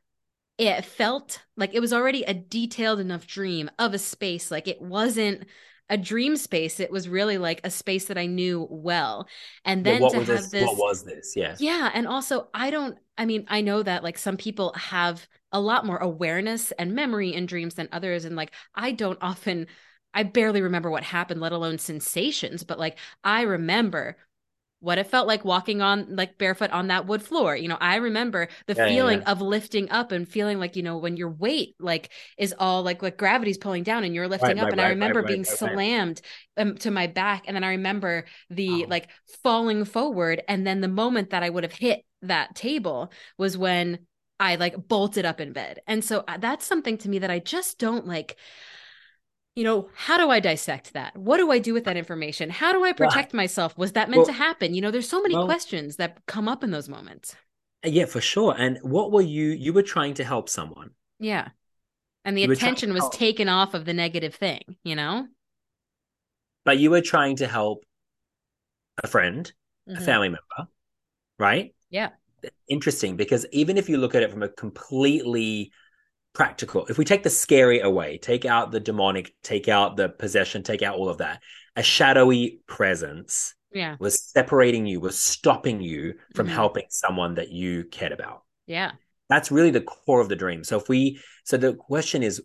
it felt like it was already a detailed enough dream of a space like it wasn't a dream space it was really like a space that i knew well and then what to was have this? this What was this? Yeah. yeah and also i don't i mean i know that like some people have a lot more awareness and memory in dreams than others and like i don't often i barely remember what happened let alone sensations but like i remember what it felt like walking on like barefoot on that wood floor. You know, I remember the Yeah, feeling yeah. of lifting up and feeling like, you know, when your weight like is all like like gravity's pulling down and you're lifting Right, up. right, and I remember right, being right, right. slammed um, to my back. And then I remember the Wow. like falling forward. And then the moment that I would have hit that table was when I like bolted up in bed. And so uh, that's something to me that I just don't like you know, how do I dissect that? What do I do with that information? How do I protect myself? Was that meant Well- to happen? You know, there's so many well- questions that come up in those moments. Yeah, for sure. And what were you? You were trying to help someone. Yeah. And the You attention was help. taken off of the negative thing, you know? But you were trying to help a friend, a Mhm. family member, right? Yeah. Interesting because even if you look at it from a completely practical, if we take the scary away, take out the demonic, take out the possession, take out all of that, a shadowy presence Yeah. was separating you, was stopping you from Mhm. helping someone that you cared about. Yeah. That's really the core of the dream. So if we, so the question is,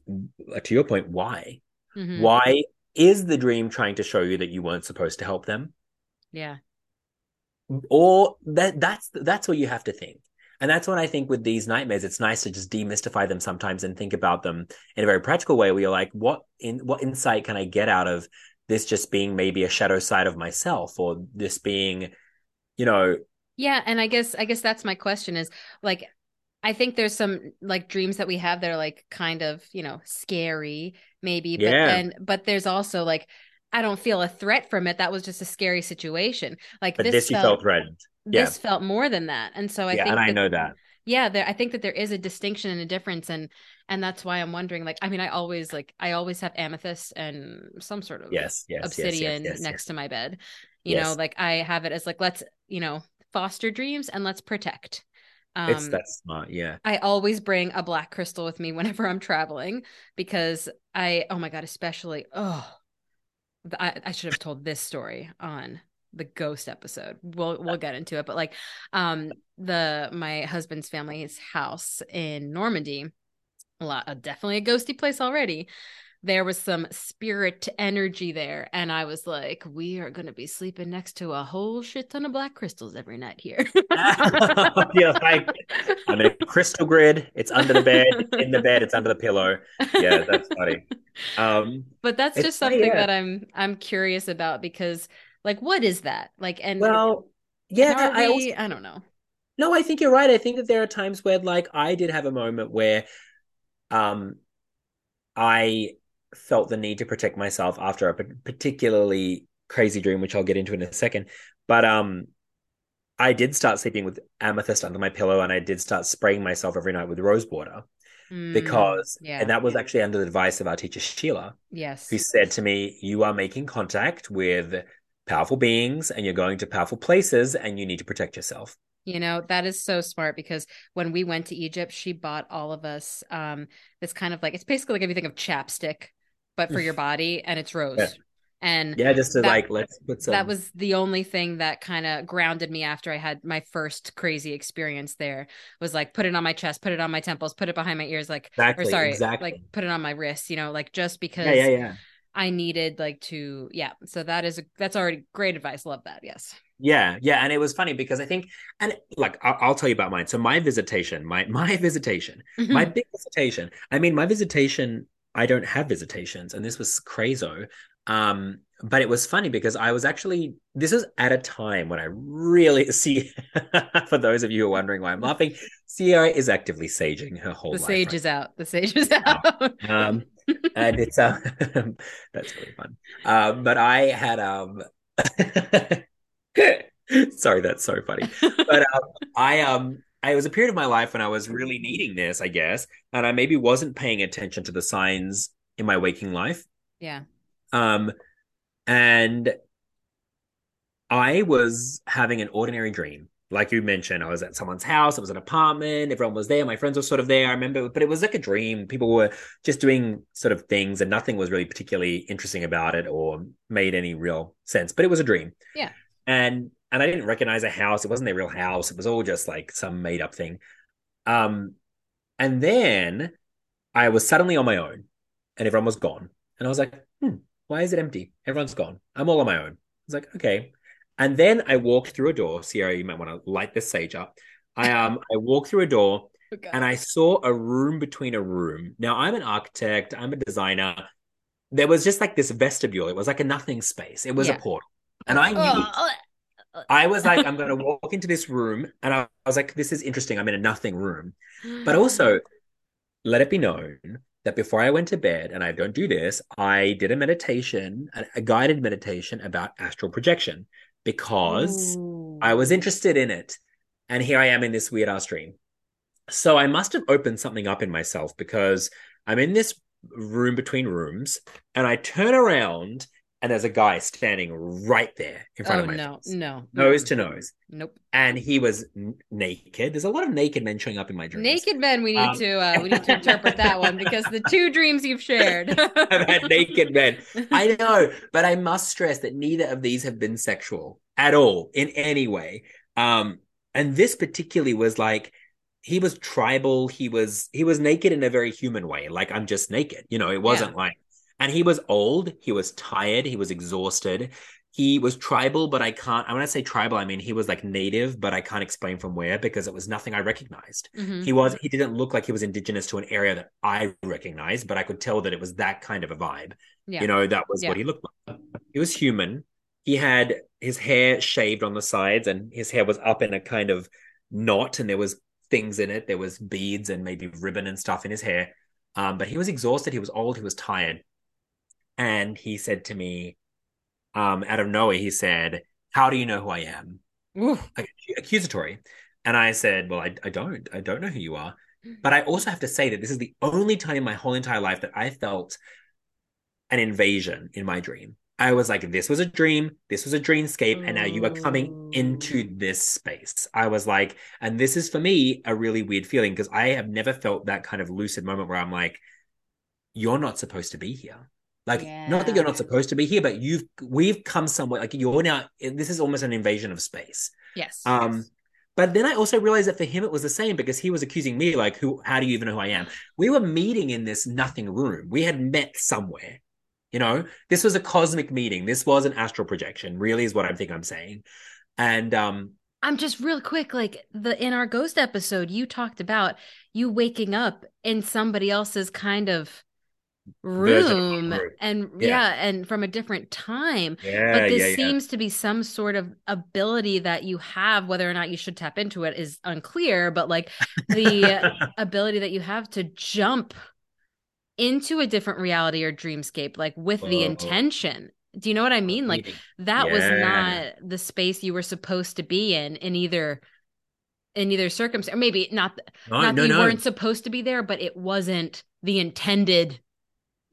uh, to your point, why? Mhm. Why is the dream trying to show you that you weren't supposed to help them? Yeah. or that that's that's what you have to think and that's when i think with these nightmares it's nice to just demystify them sometimes and think about them in a very practical way where you're like what in what insight can i get out of this just being maybe a shadow side of myself or this being you know Yeah, and I guess I guess that's my question is like I think there's some like dreams that we have that are like kind of, you know, scary maybe, but Yeah. then but there's also like I don't feel a threat from it. That was just a scary situation. Like but this, this, you felt, felt threatened yeah this felt more than that. And so I yeah think and i that- know that yeah there i think that there is a distinction and a difference and and that's why i'm wondering like i mean i always like i always have amethyst and some sort of yes yes yes, yes, obsidian yes, next to my bed you know like i have it as like let's you know foster dreams and let's protect. Um, it's that's smart, yeah. I always bring a black crystal with me whenever I'm traveling because I, oh my god, especially oh, I, I should have told this story on the ghost episode. We'll we'll get into it, but like, um, the my husband's family's house in Normandy, a lot, uh, definitely a ghosty place already there was some spirit energy there. And I was like, we are going to be sleeping next to a whole shit ton of black crystals every night here. yeah, like on a crystal grid, it's under the bed, in the bed, it's under the pillow. Yeah, that's funny. Um, but that's just something yeah. that I'm I'm curious about because like what is that? Like and well, yeah, I, also, I don't know. No, I think you're right. I think that there are times where like I did have a moment where um I felt the need to protect myself after a particularly crazy dream, which I'll get into in a second. But um, I did start sleeping with amethyst under my pillow, and I did start spraying myself every night with rose water mm, because, yeah. and that was actually under the advice of our teacher Sheila. Yes, who said to me, "You are making contact with." Powerful beings, and you're going to powerful places, and you need to protect yourself. You know, that is so smart because when we went to Egypt, she bought all of us um this kind of like it's basically like if you think of chapstick but for your body, and it's rose. Yeah. And yeah, just to that, like let's put some. That was the only thing that kind of grounded me after I had my first crazy experience. There was like put it on my chest, put it on my temples, put it behind my ears, like exactly, or sorry, exactly. like put it on my wrists. You know, like just because. Yeah, yeah, yeah. I needed like to yeah. So that is that's already great advice. Love that. Yes. Yeah, yeah, and it was funny because I think, and like I'll, I'll tell you about mine. So my visitation, my my visitation, mm-hmm. my big visitation. I mean, my visitation I don't have visitations, and this was crazo. Um, but it was funny because I was actually this was at a time when I really see. for those of you who are wondering why I'm laughing, Ciera is actively saging her whole. The sage right is out. The sage is out. um, and it's uh, that's really fun. Um, but I had um. Sorry, that's so funny. But um, I um it was a period of my life when I was really needing this, I guess, and I maybe wasn't paying attention to the signs in my waking life. Yeah. Um, and I was having an ordinary dream. Like you mentioned, I was at someone's house. It was an apartment. Everyone was there. My friends were sort of there. I remember, but it was like a dream. People were just doing sort of things, and nothing was really particularly interesting about it or made any real sense. But it was a dream. Yeah. And and I didn't recognize a house. It wasn't a real house. It was all just like some made up thing. Um, and then I was suddenly on my own, and everyone was gone. And I was like, hmm, why is it empty? Everyone's gone. I'm all on my own. I was like, okay. And then I walked through a door. Ciera, you might want to light this sage up. I um I walked through a door okay. and I saw a room between a room. Now I'm an architect, I'm a designer. There was just like this vestibule. It was like a nothing space. It was yeah. a portal. And I knew I was like, I'm going to walk into this room, and I, was like, this is interesting. I'm in a nothing room, but also let it be known that before I went to bed, and I don't do this, I did a meditation, a guided meditation about astral projection because Ooh. I was interested in it, and here I am in this weird ass dream. So I must have opened something up in myself because I'm in this room between rooms, and I turn around and there's a guy standing right there in front oh, of my no, face. No, nose to nose. Nope. And he was n- naked. There's a lot of naked men showing up in my dreams. Naked men. We need um, to uh, we need to interpret that one because the two dreams you've shared. I've had naked men. I know, but I must stress that neither of these have been sexual at all in any way. Um, and this particularly was like he was tribal. He was he was naked in a very human way. Like I'm just naked. You know, it wasn't yeah. like and he was old, he was tired, he was exhausted. He was tribal, but I can't. I when I say tribal, I mean he was like native, but I can't explain from where because it was nothing I recognized. Mm-hmm. He was. He didn't look like he was indigenous to an area that I recognized, but I could tell that it was that kind of a vibe. Yeah. You know, that was yeah. what he looked like. He was human. He had his hair shaved on the sides, and his hair was up in a kind of knot, and there was things in it. There was beads and maybe ribbon and stuff in his hair. Um, but he was exhausted. He was old. He was tired and he said to me, um, out of nowhere, he said, "How do you know who I am?" Like, accusatory, and I said, "Well, I, I don't. I don't know who you are." But I also have to say that this is the only time in my whole entire life that I felt an invasion in my dream. I was like, this was a dream, this was a dreamscape, and now you are coming into this space. I was like, and this is for me a really weird feeling because I have never felt that kind of lucid moment where I'm like, you're not supposed to be here. Like, Yeah. not that you're not supposed to be here, but you've we've come somewhere. Like you're now. This is almost an invasion of space. Yes. Um, but then I also realized that for him it was the same because he was accusing me, like, who how do you even know who I am? We were meeting in this nothing room. We had met somewhere. You know, this was a cosmic meeting. This was an astral projection, really is what I think I'm saying. And um, I'm just real quick, like the in our ghost episode, you talked about you waking up in somebody else's kind of of room and Yeah. yeah. and from a different time. yeah, but this yeah, seems to be some sort of ability that you have, whether or not you should tap into it is unclear, but like the ability that you have to jump into a different reality or dreamscape, like with the intention. Do you know what I mean? Like that was not the space you were supposed to be in in either in either circumstance or maybe not no, not no, that you no. weren't supposed to be there but it wasn't the intended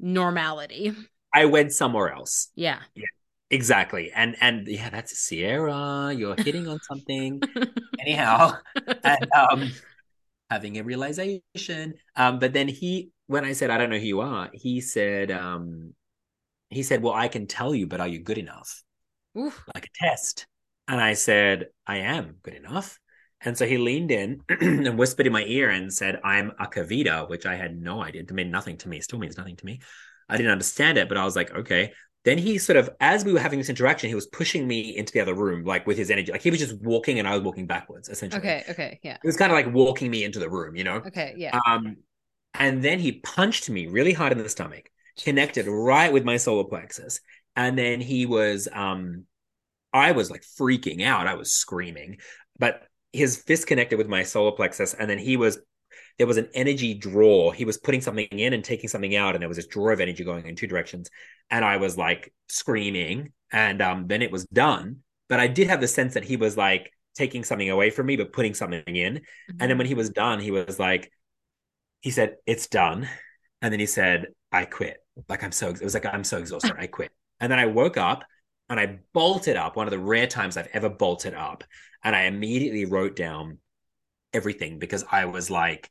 normality I went somewhere else. yeah yeah. Exactly. And and yeah, that's Ciera. You're hitting on something. Anyhow, and um having a realization. Um, but then he when I said I don't know who you are, he said, um, he said, Well, I can tell you, but are you good enough? Oof. Like a test. And I said, I am good enough. And so he leaned in and whispered in my ear and said, I'm a Kavita, which I had no idea. It meant nothing to me. It still means nothing to me. I didn't understand it, but I was like, okay. Then he sort of, as we were having this interaction, he was pushing me into the other room, like with his energy. Like he was just walking and I was walking backwards, essentially. okay okay yeah It was kind of like walking me into the room, you know? okay yeah Um, and then he punched me really hard in the stomach, connected right with my solar plexus. And then he was, um, I was like freaking out. I was screaming, but his fist connected with my solar plexus. And then he was, there was an energy draw. He was putting something in and taking something out. And there was this draw of energy going in two directions. And I was like screaming. And um, then it was done. But I did have the sense that he was like taking something away from me, but putting something in. And then when he was done, he was like, he said, it's done. And then he said, I quit. Like, I'm so, it was like, I'm so exhausted. I quit. And then I woke up and I bolted up, one of the rare times I've ever bolted up. And I immediately wrote down everything because I was like,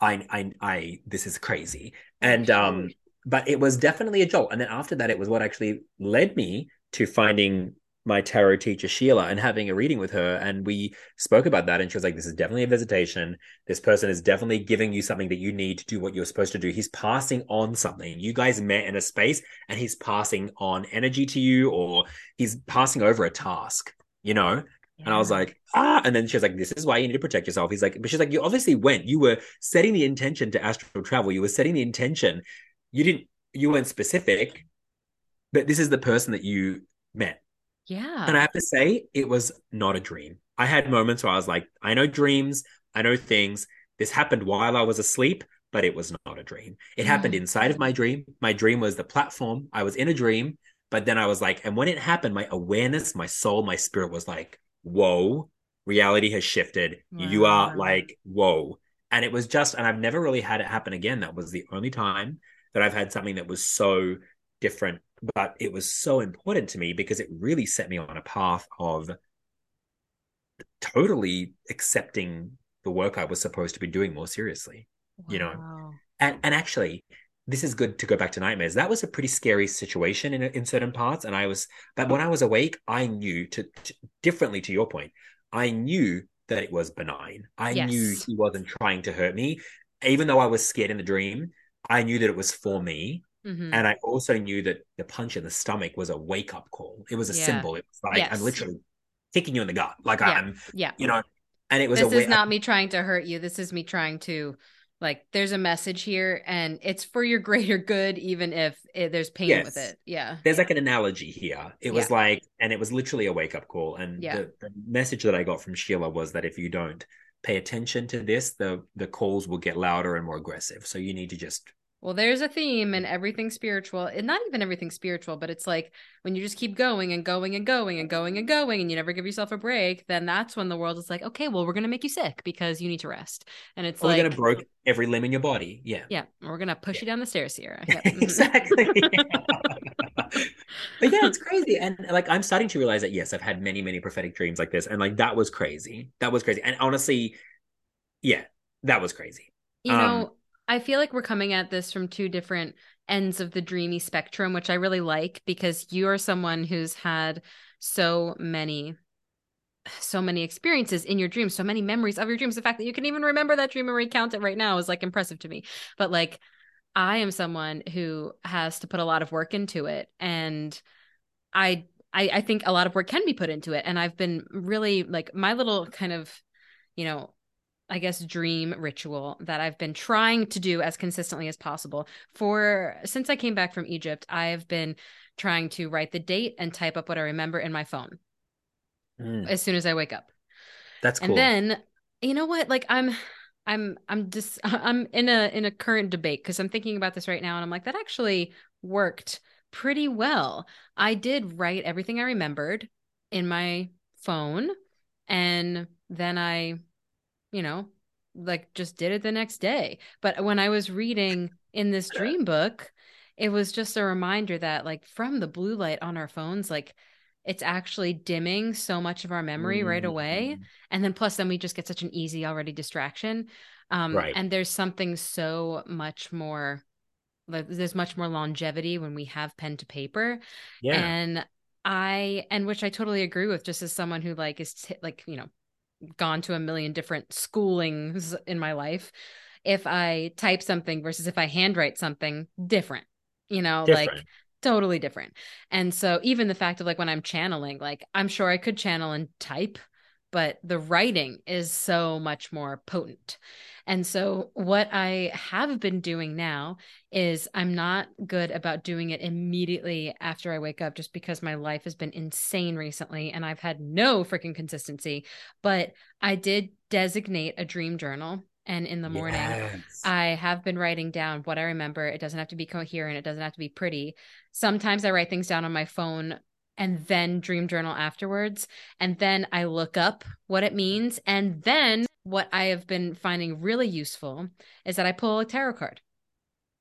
I, I, I, this is crazy. And, um, but it was definitely a jolt. And then after that, it was what actually led me to finding my tarot teacher Sheila and having a reading with her. And we spoke about that. And she was like, This is definitely a visitation. This person is definitely giving you something that you need to do what you're supposed to do. He's passing on something. You guys met in a space and he's passing on energy to you or he's passing over a task, you know? And I was like, ah. And then she was like, this is why you need to protect yourself. He's like, but she's like, you obviously went. You were setting the intention to astral travel. You were setting the intention. You didn't, you weren't specific, but this is the person that you met. Yeah And I have to say, it was not a dream. I had moments where I was like, I know dreams, I know things. This happened while I was asleep, but it was not a dream. It happened Mm. inside of my dream. My dream was the platform. I was in a dream, but then I was like, and when it happened, my awareness, my soul, my spirit was like, whoa, reality has shifted. You are Wow. like, whoa. And it was just, and I've never really had it happen again. That was the only time that I've had something that was so different, but it was so important to me because it really set me on a path of totally accepting the work I was supposed to be doing more seriously. you know. And and actually, this is good to go back to nightmares. That was a pretty scary situation in in certain parts, and I was, but when I was awake, I knew to, to differently to your point. I knew that it was benign. I Yes. knew he wasn't trying to hurt me, even though I was scared in the dream. I knew that it was for me, Mhm. and I also knew that the punch in the stomach was a wake up call. It was a Yeah. symbol. It was like Yes. I'm literally kicking you in the gut, like Yeah. I'm, yeah you know. And it was this is not me trying to hurt you this is me trying to like there's a message here and it's for your greater good even if it, there's pain with it yeah there's like an analogy here. It was Yeah. like, and it was literally a wake up call. And the, the message that I got from Sheila was that if you don't pay attention to this, the the calls will get louder and more aggressive. So you need to just well there's a theme in everything spiritual and not even everything spiritual but it's like when you just keep going and going and going and going and going and you never give yourself a break then that's when the world is like okay well we're gonna make you sick because you need to rest and it's like we're gonna broke every limb in your body. Yeah. yeah we're gonna push Yeah. you down the stairs here Yep. Mhm. exactly. but yeah, it's crazy. And like I'm starting to realize that yes, I've had many, many prophetic dreams like this. And like that was crazy. That was crazy. And honestly, yeah, that was crazy. You um, know, I feel like we're coming at this from two different ends of the dreamy spectrum, which I really like because you are someone who's had so many so many experiences in your dreams, so many memories of your dreams. The fact that you can even remember that dream and recount it right now is like impressive to me. But like I am someone who has to put a lot of work into it. And I, I, I think a lot of work can be put into it. And I've been really like my little kind of, you know, I guess dream ritual that I've been trying to do as consistently as possible for since I came back from Egypt. I have been trying to write the date and type up what I remember in my phone mm. as soon as I wake up. That's cool. And then you know what? Like I'm I'm I'm just I'm in a in a current debate because I'm thinking about this right now and I'm like that actually worked pretty well. I did write everything I remembered in my phone and then I you know like just did it the next day. But when I was reading in this dream book, it was just a reminder that like from the blue light on our phones like it's actually dimming so much of our memory mm-hmm. right away and then plus then we just get such an easy already distraction um right. and there's something so much more like there's much more longevity when we have pen to paper yeah and i and which i totally agree with just as someone who like is t- like you know gone to a million different schoolings in my life if i type something versus if i handwrite something different you know different. like totally different. And so even the fact of like when I'm channeling, like I'm sure I could channel and type, but the writing is so much more potent. And so what I have been doing now is I'm not good about doing it immediately after I wake up just because my life has been insane recently and I've had no freaking consistency, but I did designate a dream journal and in the morning yes. i have been writing down what i remember. It doesn't have to be coherent. It doesn't have to be pretty. Sometimes i write things down on my phone and then dream journal afterwards. And then i look up what it means and then what i have been finding really useful is that i pull a tarot card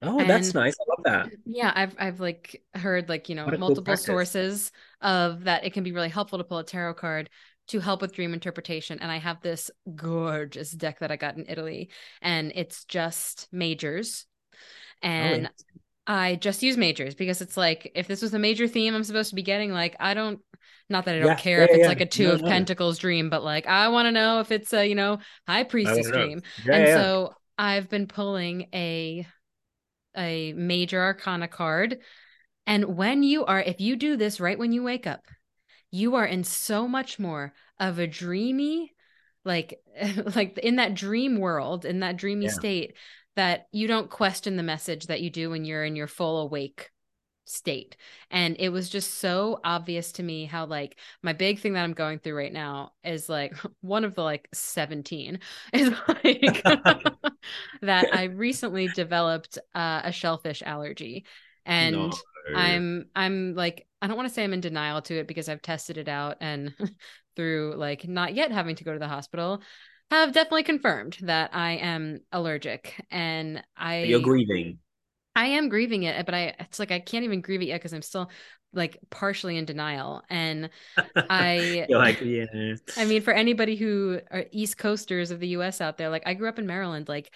Oh, and, that's nice. I love that. Yeah, I've I've like heard like, you know, multiple cool sources of that it can be really helpful to pull a tarot card to help with dream interpretation. And I have this gorgeous deck that I got in Italy, and it's just majors. Oh, and oh, I just use majors because it's like if this was a major theme I'm supposed to be getting, like I don't not that I don't yeah, care yeah, if it's yeah. like a two no, of no. pentacles dream, but like I want to know if it's a, you know, high priestess dream. and so I've been pulling a a major arcana card. And when you are, if you do this right when you wake up, you are in so much more of a dreamy like like in that dream world in that dreamy state that you don't question the message that you do when you're in your full awake state and it was just so obvious to me how like my big thing that i'm going through right now is like one of the like 17 is like that i recently developed uh, a shellfish allergy and no. i'm i'm like I don't want to say I'm in denial to it because I've tested it out and through like not yet having to go to the hospital have definitely confirmed that I am allergic and I You're grieving. I am grieving it, but I it's like I can't even grieve it yet because I'm still like partially in denial. And I like, yeah. I mean, for anybody who are East Coasters of the US out there, like I grew up in Maryland, like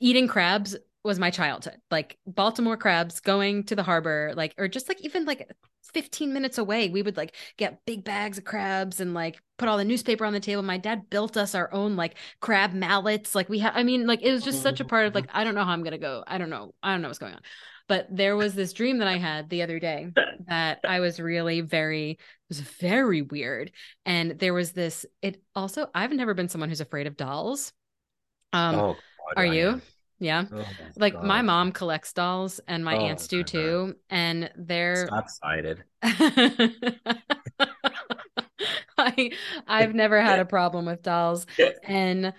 eating crabs was my childhood. Like Baltimore crabs going to the harbor, like, or just like even like 15 minutes away, we would like get big bags of crabs and like put all the newspaper on the table. My dad built us our own like crab mallets. Like we had, I mean, like it was just such a part of like, I don't know how I'm going to go. I don't know. I don't know what's going on. But there was this dream that I had the other day that I was really very, it was very weird. And there was this, it also, I've never been someone who's afraid of dolls. Um, oh, God, are you? Am. Yeah. Oh like God. my mom collects dolls and my oh aunts do too. God. And they're Stop excited. I I've never had a problem with dolls. And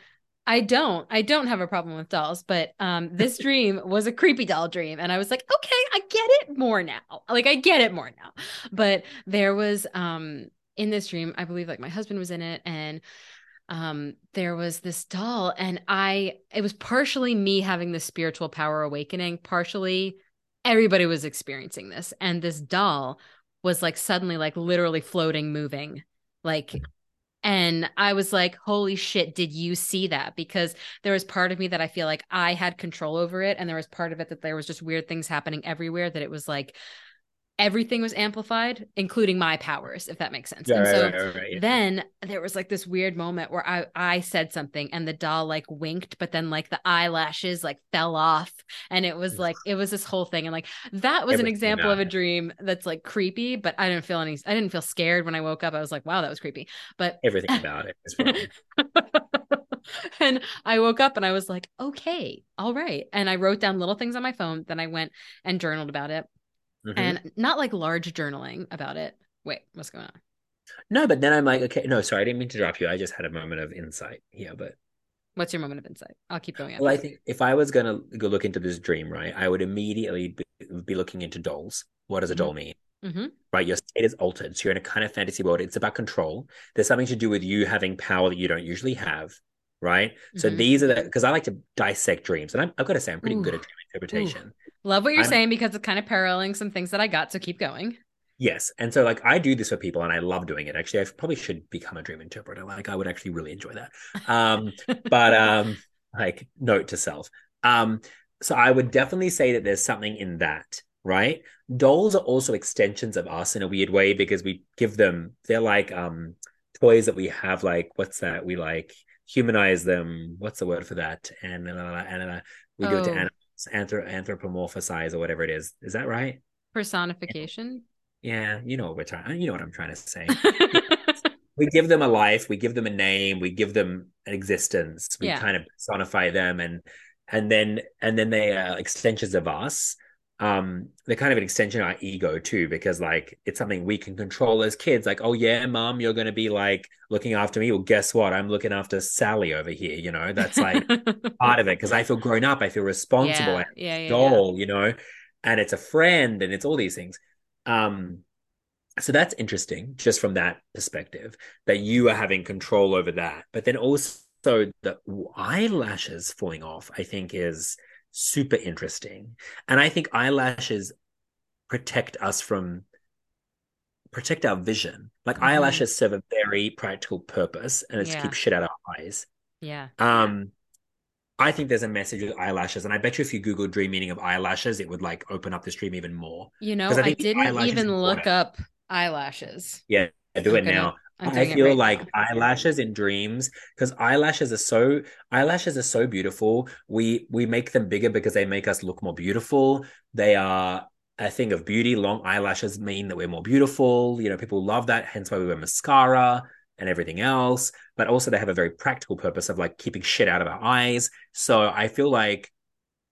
I don't. I don't have a problem with dolls, but um this dream was a creepy doll dream and I was like, "Okay, I get it more now." Like I get it more now. But there was um in this dream, I believe like my husband was in it and um there was this doll and i it was partially me having the spiritual power awakening partially everybody was experiencing this and this doll was like suddenly like literally floating moving like and I was like, holy shit, did you see that? Because there was part of me that I feel like I had control over it. And there was part of it that there was just weird things happening everywhere that it was like, everything was amplified, including my powers, if that makes sense. Yeah, and right, so right, right, yeah. then there was like this weird moment where I I said something and the doll like winked, but then like the eyelashes like fell off, and it was like it was this whole thing, and like that was an example of a dream that's like creepy, but I didn't feel any I didn't feel scared when I woke up. I was like, wow, that was creepy, but Everything about it is wrong. and I woke up and I was like, okay, all right. And I wrote down little things on my phone. Then I went and journaled about it Mhm. and not like large journaling about it. Wait, what's going on? no, but then I'm like, okay, no, sorry, I didn't mean to drop you. I just had a moment of insight here, but What's your moment of insight? I'll keep going. well, I think if I was gonna go look into this dream, right, I would immediately be, be looking into dolls. What does a Mhm. doll mean? Mhm. right? Your state is altered. So you're in a kind of fantasy world. It's about control. There's something to do with you having power that you don't usually have, right? So Mhm. these are the because I like to dissect dreams, and I'm, I've got to say I'm pretty good at dream interpretation. Love what you're I'm- saying because it's kind of paralleling some things that I got. So keep going. Yes, and so like I do this for people, and I love doing it. Actually, I probably should become a dream interpreter. Like I would actually really enjoy that. Um, but um, like note to self. Um, so I would definitely say that there's something in that, right? Dolls are also extensions of us in a weird way because we give them they're like um toys that we have like what's that? We like humanize them. What's the word for that? And and, and uh, we give it to Oh. animals, anthrop- anthropomorphize or whatever it is. Is that right? Personification. Yeah, you know what we're trying. You know what I'm trying to say. we give them a life we give them a name we give them an existence we Yeah. kind of personify them and and then and then they are extensions of us um they're kind of an extension of our ego too because like it's something we can control as kids. Like oh yeah mom you're going to be like looking after me. Well guess what? I'm looking after sally over here you know? That's like part of it because i feel grown up. I feel responsible. Yeah, yeah, yeah, yeah. doll, you know, and it's a friend and it's all these things. Um, so that's interesting just from that perspective that you are having control over that. But then also the eyelashes falling off, I think is super interesting. And I think eyelashes protect us from protect our vision. Like Mhm. eyelashes serve a very practical purpose and it's to keep shit out of our eyes. Yeah. Um, I think there's a message with eyelashes, and I bet you if you Google dream meaning of eyelashes, it would like open up the stream even more. You know, I I, didn't even look up eyelashes. Yeah, do I'm it now. I feel right like now. eyelashes in dreams because eyelashes are so eyelashes are so beautiful. We we make them bigger because they make us look more beautiful. They are a thing of beauty. Long eyelashes mean that we're more beautiful. You know, people love that. Hence why we wear mascara and everything else. But also they have a very practical purpose of like keeping shit out of our eyes. So I feel like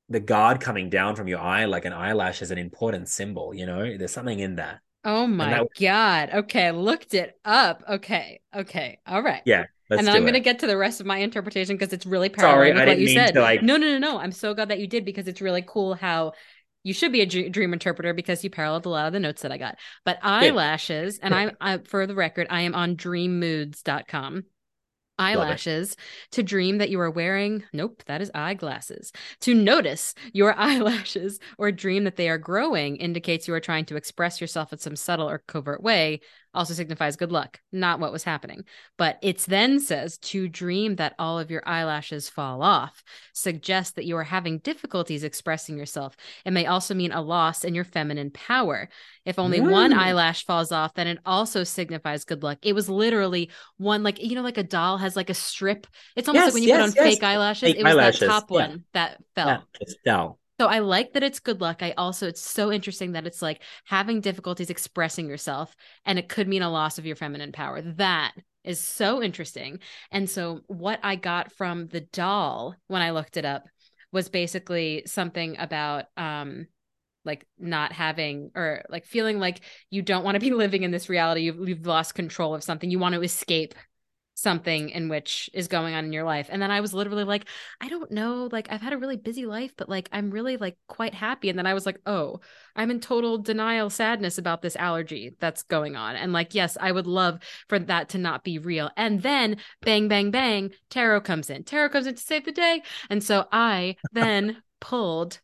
the guard coming down from your eye, like an eyelash, is an important symbol. You know, there's something in that. Oh my that- God. Okay. I looked it up. Okay. Okay. All right. Yeah, and then I'm going to get to the rest of my interpretation because it's really Sorry, paralleling with I what you said. like- No, no, no, no. I'm so glad that you did because it's really cool how you should be a dream interpreter because you paralleled a lot of the notes that I got. But eyelashes, and I'm I, for the record, I am on dreammoods.com. Eyelashes to dream that you are wearing, nope, that is eyeglasses. To notice your eyelashes or dream that they are growing indicates you are trying to express yourself in some subtle or covert way, also signifies good luck, not what was happening. But it then says to dream that all of your eyelashes fall off suggests that you are having difficulties expressing yourself. It may also mean a loss in your feminine power. If only one Mm. eyelash falls off, then it also signifies good luck. It was literally one, like, you know, like a doll has like a strip. It's almost Yes, like when you yes, put on yes. fake eyelashes. Fake it was eyelashes, that top yeah. one that fell. Just fell. So I like that it's good luck. I also it's so interesting that it's like having difficulties expressing yourself and it could mean a loss of your feminine power. That is so interesting. And so what I got from the doll when I looked it up was basically something about um like not having or like feeling like you don't want to be living in this reality you've, you've lost control of something you want to escape something in which is going on in your life. And then i was literally like i don't know like i've had a really busy life but like i'm really like quite happy. And then i was like oh i'm in total denial sadness about this allergy that's going on. And like yes i would love for that to not be real. And then bang bang bang tarot comes in. Tarot comes in to save the day. And so i then pulled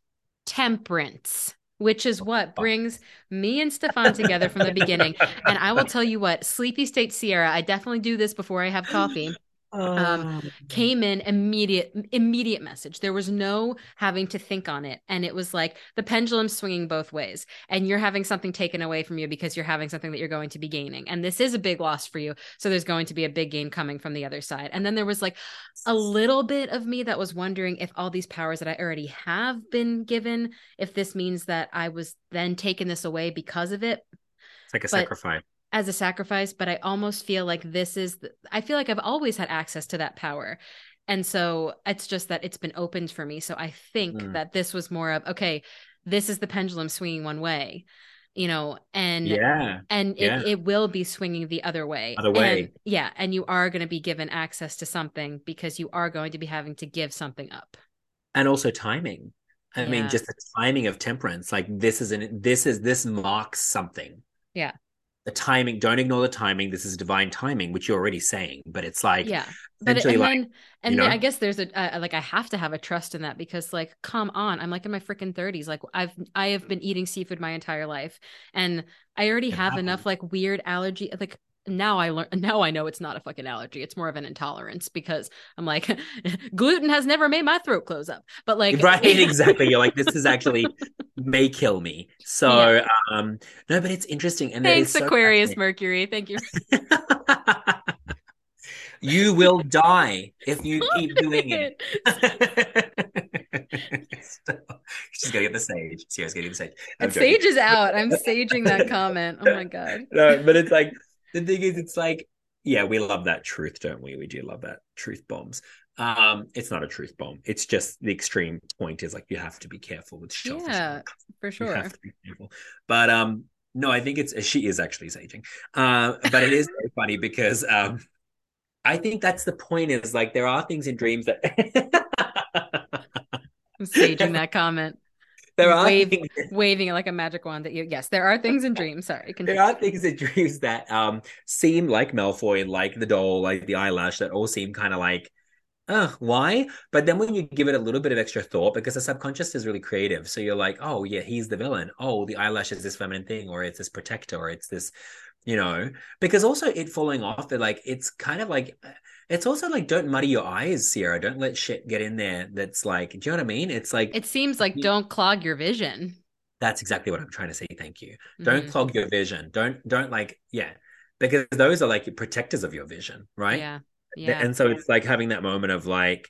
temperance which is what brings me and Stephan together from the beginning. And I will tell you what, Sleepy State Ciera, I definitely do this before I have coffee um, oh. came in immediate immediate message. There was no having to think on it. And it was like the pendulum swinging both ways. And you're having something taken away from you because you're having something that you're going to be gaining. And this is a big loss for you. So there's going to be a big gain coming from the other side. And then there was like a little bit of me that was wondering if all these powers that I already have been given if this means that I was then taking this away because of it. It's like a but, sacrifice as a sacrifice, but I almost feel like this is, the, I feel like I've always had access to that power. And so it's just that it's been opened for me. So I think mm. that this was more of, okay, this is the pendulum swinging one way, you know, and yeah, and yeah. It, it will be swinging the other way. Other way. And, yeah. And you are going to be given access to something because you are going to be having to give something up. And also timing. I yeah. mean, just the timing of temperance. Like this is an this is this marks something. Yeah the timing don't ignore the timing this is divine timing which you're already saying but it's like yeah but it, and like, then and then i guess there's a uh, like i have to have a trust in that because like come on i'm like in my freaking 30s like i've i have been eating seafood my entire life and i already have happens. enough like weird allergy like now I learn now I know it's not a fucking allergy. It's more of an intolerance because I'm like gluten has never made my throat close up. But like right exactly. You're like this is actually may kill me. So yeah. um no, but it's interesting and thanks so Aquarius Mercury. Thank you. you will die if you keep doing it. She's gonna get the sage. Ciera's getting the sage. sage is out. I'm saging that comment. Oh my god. No, but it's like the thing is, it's like, yeah, we love that truth, don't we? We do love that truth bombs. Um, it's not a truth bomb. It's just the extreme point is like you have to be careful with shellfish. Yeah, for sure. You have to be careful. But um, no, I think it's she is actually saging. Uh, but it is very funny because um, I think that's the point. Is like there are things in dreams that. I'm saging that comment there are Wave, things... waving it like a magic wand that you yes there are things in dreams sorry continue. there are things in dreams that um seem like malfoy like the doll like the eyelash that all seem kind of like uh, why? But then when you give it a little bit of extra thought, because the subconscious is really creative. So you're like, oh, yeah, he's the villain. Oh, the eyelash is this feminine thing, or it's this protector, or it's this, you know, because also it falling off, it like, it's kind of like, it's also like don't muddy your eyes, Ciera. Don't let shit get in there. That's like, do you know what I mean? It's like it seems like you, don't clog your vision. That's exactly what I'm trying to say. Thank you. Mm-hmm. Don't clog your vision. Don't don't like yeah, because those are like protectors of your vision, right? Yeah. Yeah. And so it's like having that moment of like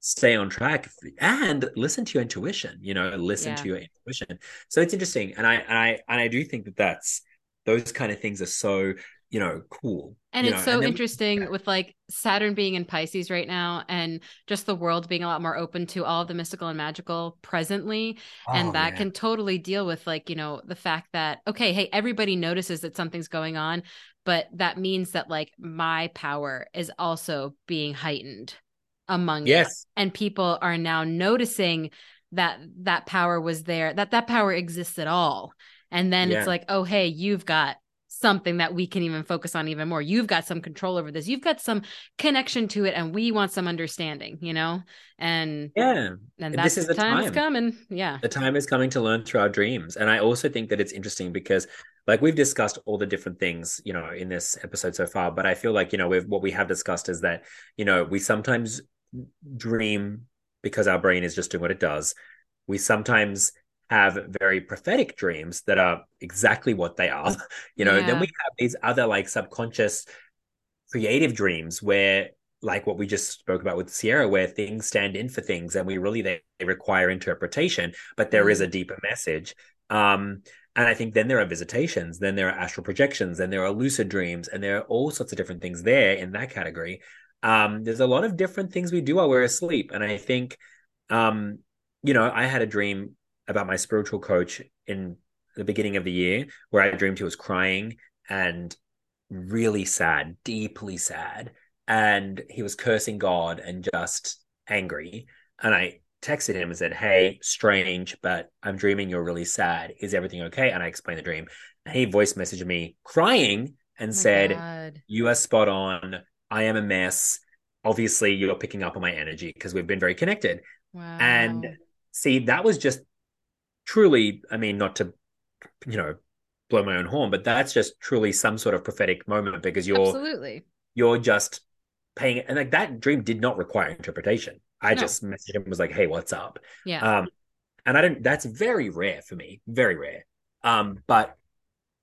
stay on track and listen to your intuition. You know, listen yeah. to your intuition. So it's interesting, and I and I and I do think that that's those kind of things are so you know cool and it's know? so and then, interesting with like saturn being in pisces right now and just the world being a lot more open to all of the mystical and magical presently oh, and that can totally deal with like you know the fact that okay hey everybody notices that something's going on but that means that like my power is also being heightened among yes it. and people are now noticing that that power was there that that power exists at all and then yeah. it's like oh hey you've got something that we can even focus on even more. You've got some control over this. You've got some connection to it, and we want some understanding, you know? And yeah, and that's this is the time, time coming. Yeah. The time is coming to learn through our dreams. And I also think that it's interesting because like we've discussed all the different things, you know, in this episode so far, but I feel like, you know, we've what we have discussed is that, you know, we sometimes dream because our brain is just doing what it does. We sometimes have very prophetic dreams that are exactly what they are. You know, yeah. then we have these other like subconscious creative dreams where like what we just spoke about with Ciera, where things stand in for things and we really they, they require interpretation, but there mm. is a mm-hmm. deeper message. Um, and I think then there are visitations, then there are astral projections, then there are lucid dreams, and there are all sorts of different things there in that category. Um, there's a lot of different things we do while we're asleep. And I think um, you know, I had a dream about my spiritual coach in the beginning of the year where I dreamed he was crying and really sad, deeply sad. And he was cursing God and just angry. And I texted him and said, Hey, strange, but I'm dreaming you're really sad. Is everything okay? And I explained the dream. And he voice messaged me crying and oh said, God. You are spot on. I am a mess. Obviously, you're picking up on my energy because we've been very connected. Wow. And see, that was just truly, I mean, not to, you know, blow my own horn, but that's just truly some sort of prophetic moment because you're Absolutely. you're just paying and like that dream did not require interpretation. I no. just messaged him was like, "Hey, what's up?" Yeah. Um, and I don't. That's very rare for me, very rare. Um, but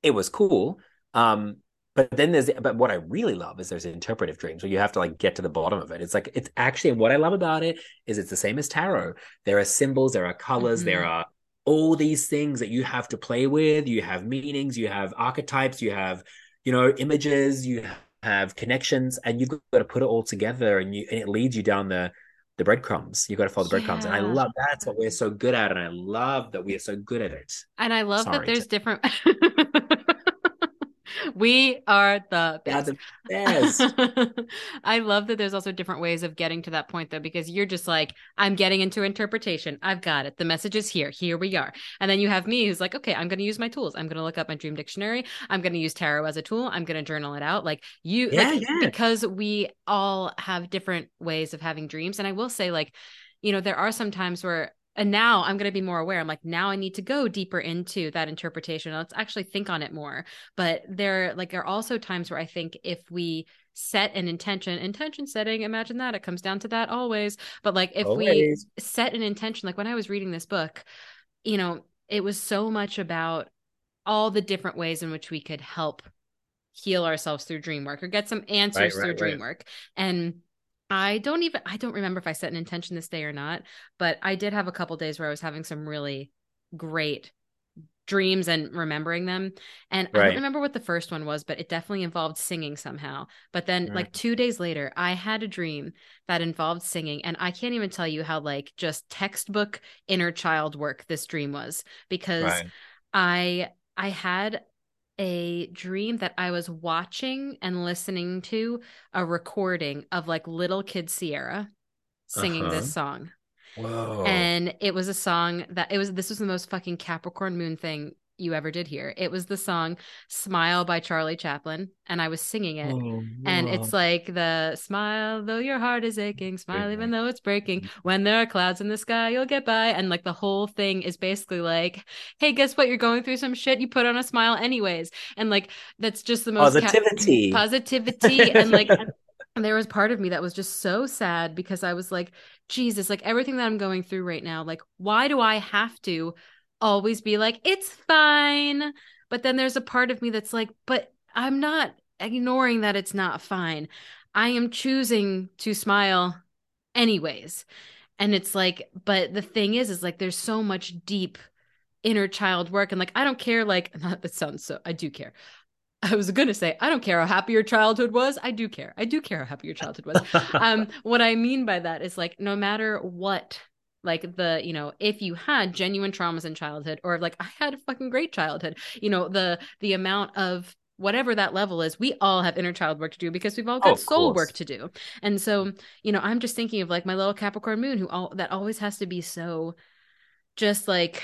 it was cool. Um, but then there's but what I really love is there's interpretive dreams where you have to like get to the bottom of it. It's like it's actually what I love about it is it's the same as tarot. There are symbols, there are colors, mm-hmm. there are all these things that you have to play with. You have meanings, you have archetypes, you have, you know, images, you have connections, and you've got to put it all together and you and it leads you down the the breadcrumbs. You got to follow the breadcrumbs. And I love that's what we're so good at. And I love that we are so good at it. And I love Sorry that there's to... different we are the best. the best. I love that there's also different ways of getting to that point though, because you're just like, I'm getting into interpretation. I've got it. The message is here. Here we are. And then you have me who's like, okay, I'm going to use my tools. I'm going to look up my dream dictionary. I'm going to use tarot as a tool. I'm going to journal it out. Like you, yeah, like, yeah. because we all have different ways of having dreams. And I will say, like, you know, there are some times where and now i'm going to be more aware. I'm like now i need to go deeper into that interpretation. Let's actually think on it more. But there like there are also times where i think if we set an intention intention setting imagine that. It comes down to that always. But like if always. we set an intention like when i was reading this book you know it was so much about all the different ways in which we could help heal ourselves through dream work or get some answers right, through right, dream right. work. And I don't even I don't remember if I set an intention this day or not, but I did have a couple days where I was having some really great dreams and remembering them. And right. I don't remember what the first one was, but it definitely involved singing somehow. But then mm. like 2 days later, I had a dream that involved singing and I can't even tell you how like just textbook inner child work this dream was because right. I I had a dream that I was watching and listening to a recording of like little kid Ciera singing uh-huh. this song. Whoa. And it was a song that it was this was the most fucking Capricorn moon thing you ever did here. It was the song Smile by Charlie Chaplin, and I was singing it. Oh, and it's like the smile though your heart is aching, smile even though it's breaking. Mm-hmm. When there are clouds in the sky, you'll get by. And like the whole thing is basically like, hey, guess what? You're going through some shit. You put on a smile anyways. And like that's just the most positivity. Ca- positivity. and like and there was part of me that was just so sad because I was like, Jesus, like everything that I'm going through right now, like, why do I have to always be like, it's fine. But then there's a part of me that's like, but I'm not ignoring that it's not fine. I am choosing to smile anyways. And it's like, but the thing is, is like there's so much deep inner child work. And like, I don't care, like, that sounds so, I do care. I was going to say, I don't care how happy your childhood was. I do care. I do care how happy your childhood was. um, what I mean by that is like, no matter what like the you know if you had genuine traumas in childhood or like i had a fucking great childhood you know the the amount of whatever that level is we all have inner child work to do because we've all got oh, soul course. work to do and so you know i'm just thinking of like my little capricorn moon who all that always has to be so just like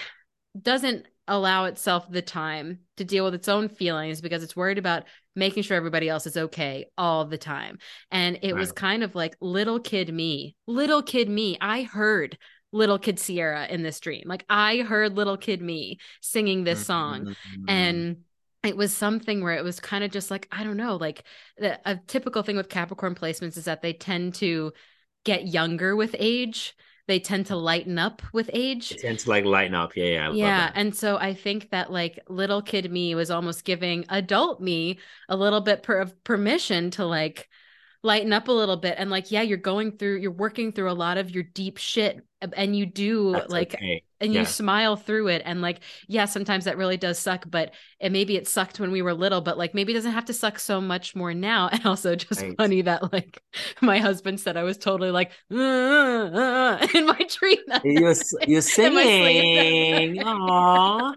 doesn't allow itself the time to deal with its own feelings because it's worried about making sure everybody else is okay all the time. And it right. was kind of like little kid me, little kid me. I heard little kid Ciera in this dream. Like I heard little kid me singing this song mm-hmm. and it was something where it was kind of just like I don't know, like the, a typical thing with Capricorn placements is that they tend to get younger with age. They tend to lighten up with age. They tend to like lighten up. Yeah, yeah. yeah. And so I think that like little kid me was almost giving adult me a little bit per- of permission to like lighten up a little bit and like yeah you're going through you're working through a lot of your deep shit and you do That's like okay. and yeah. you smile through it and like yeah sometimes that really does suck but it maybe it sucked when we were little but like maybe it doesn't have to suck so much more now and also just right. funny that like my husband said i was totally like uh, uh, in my dream you're, you're singing Aww.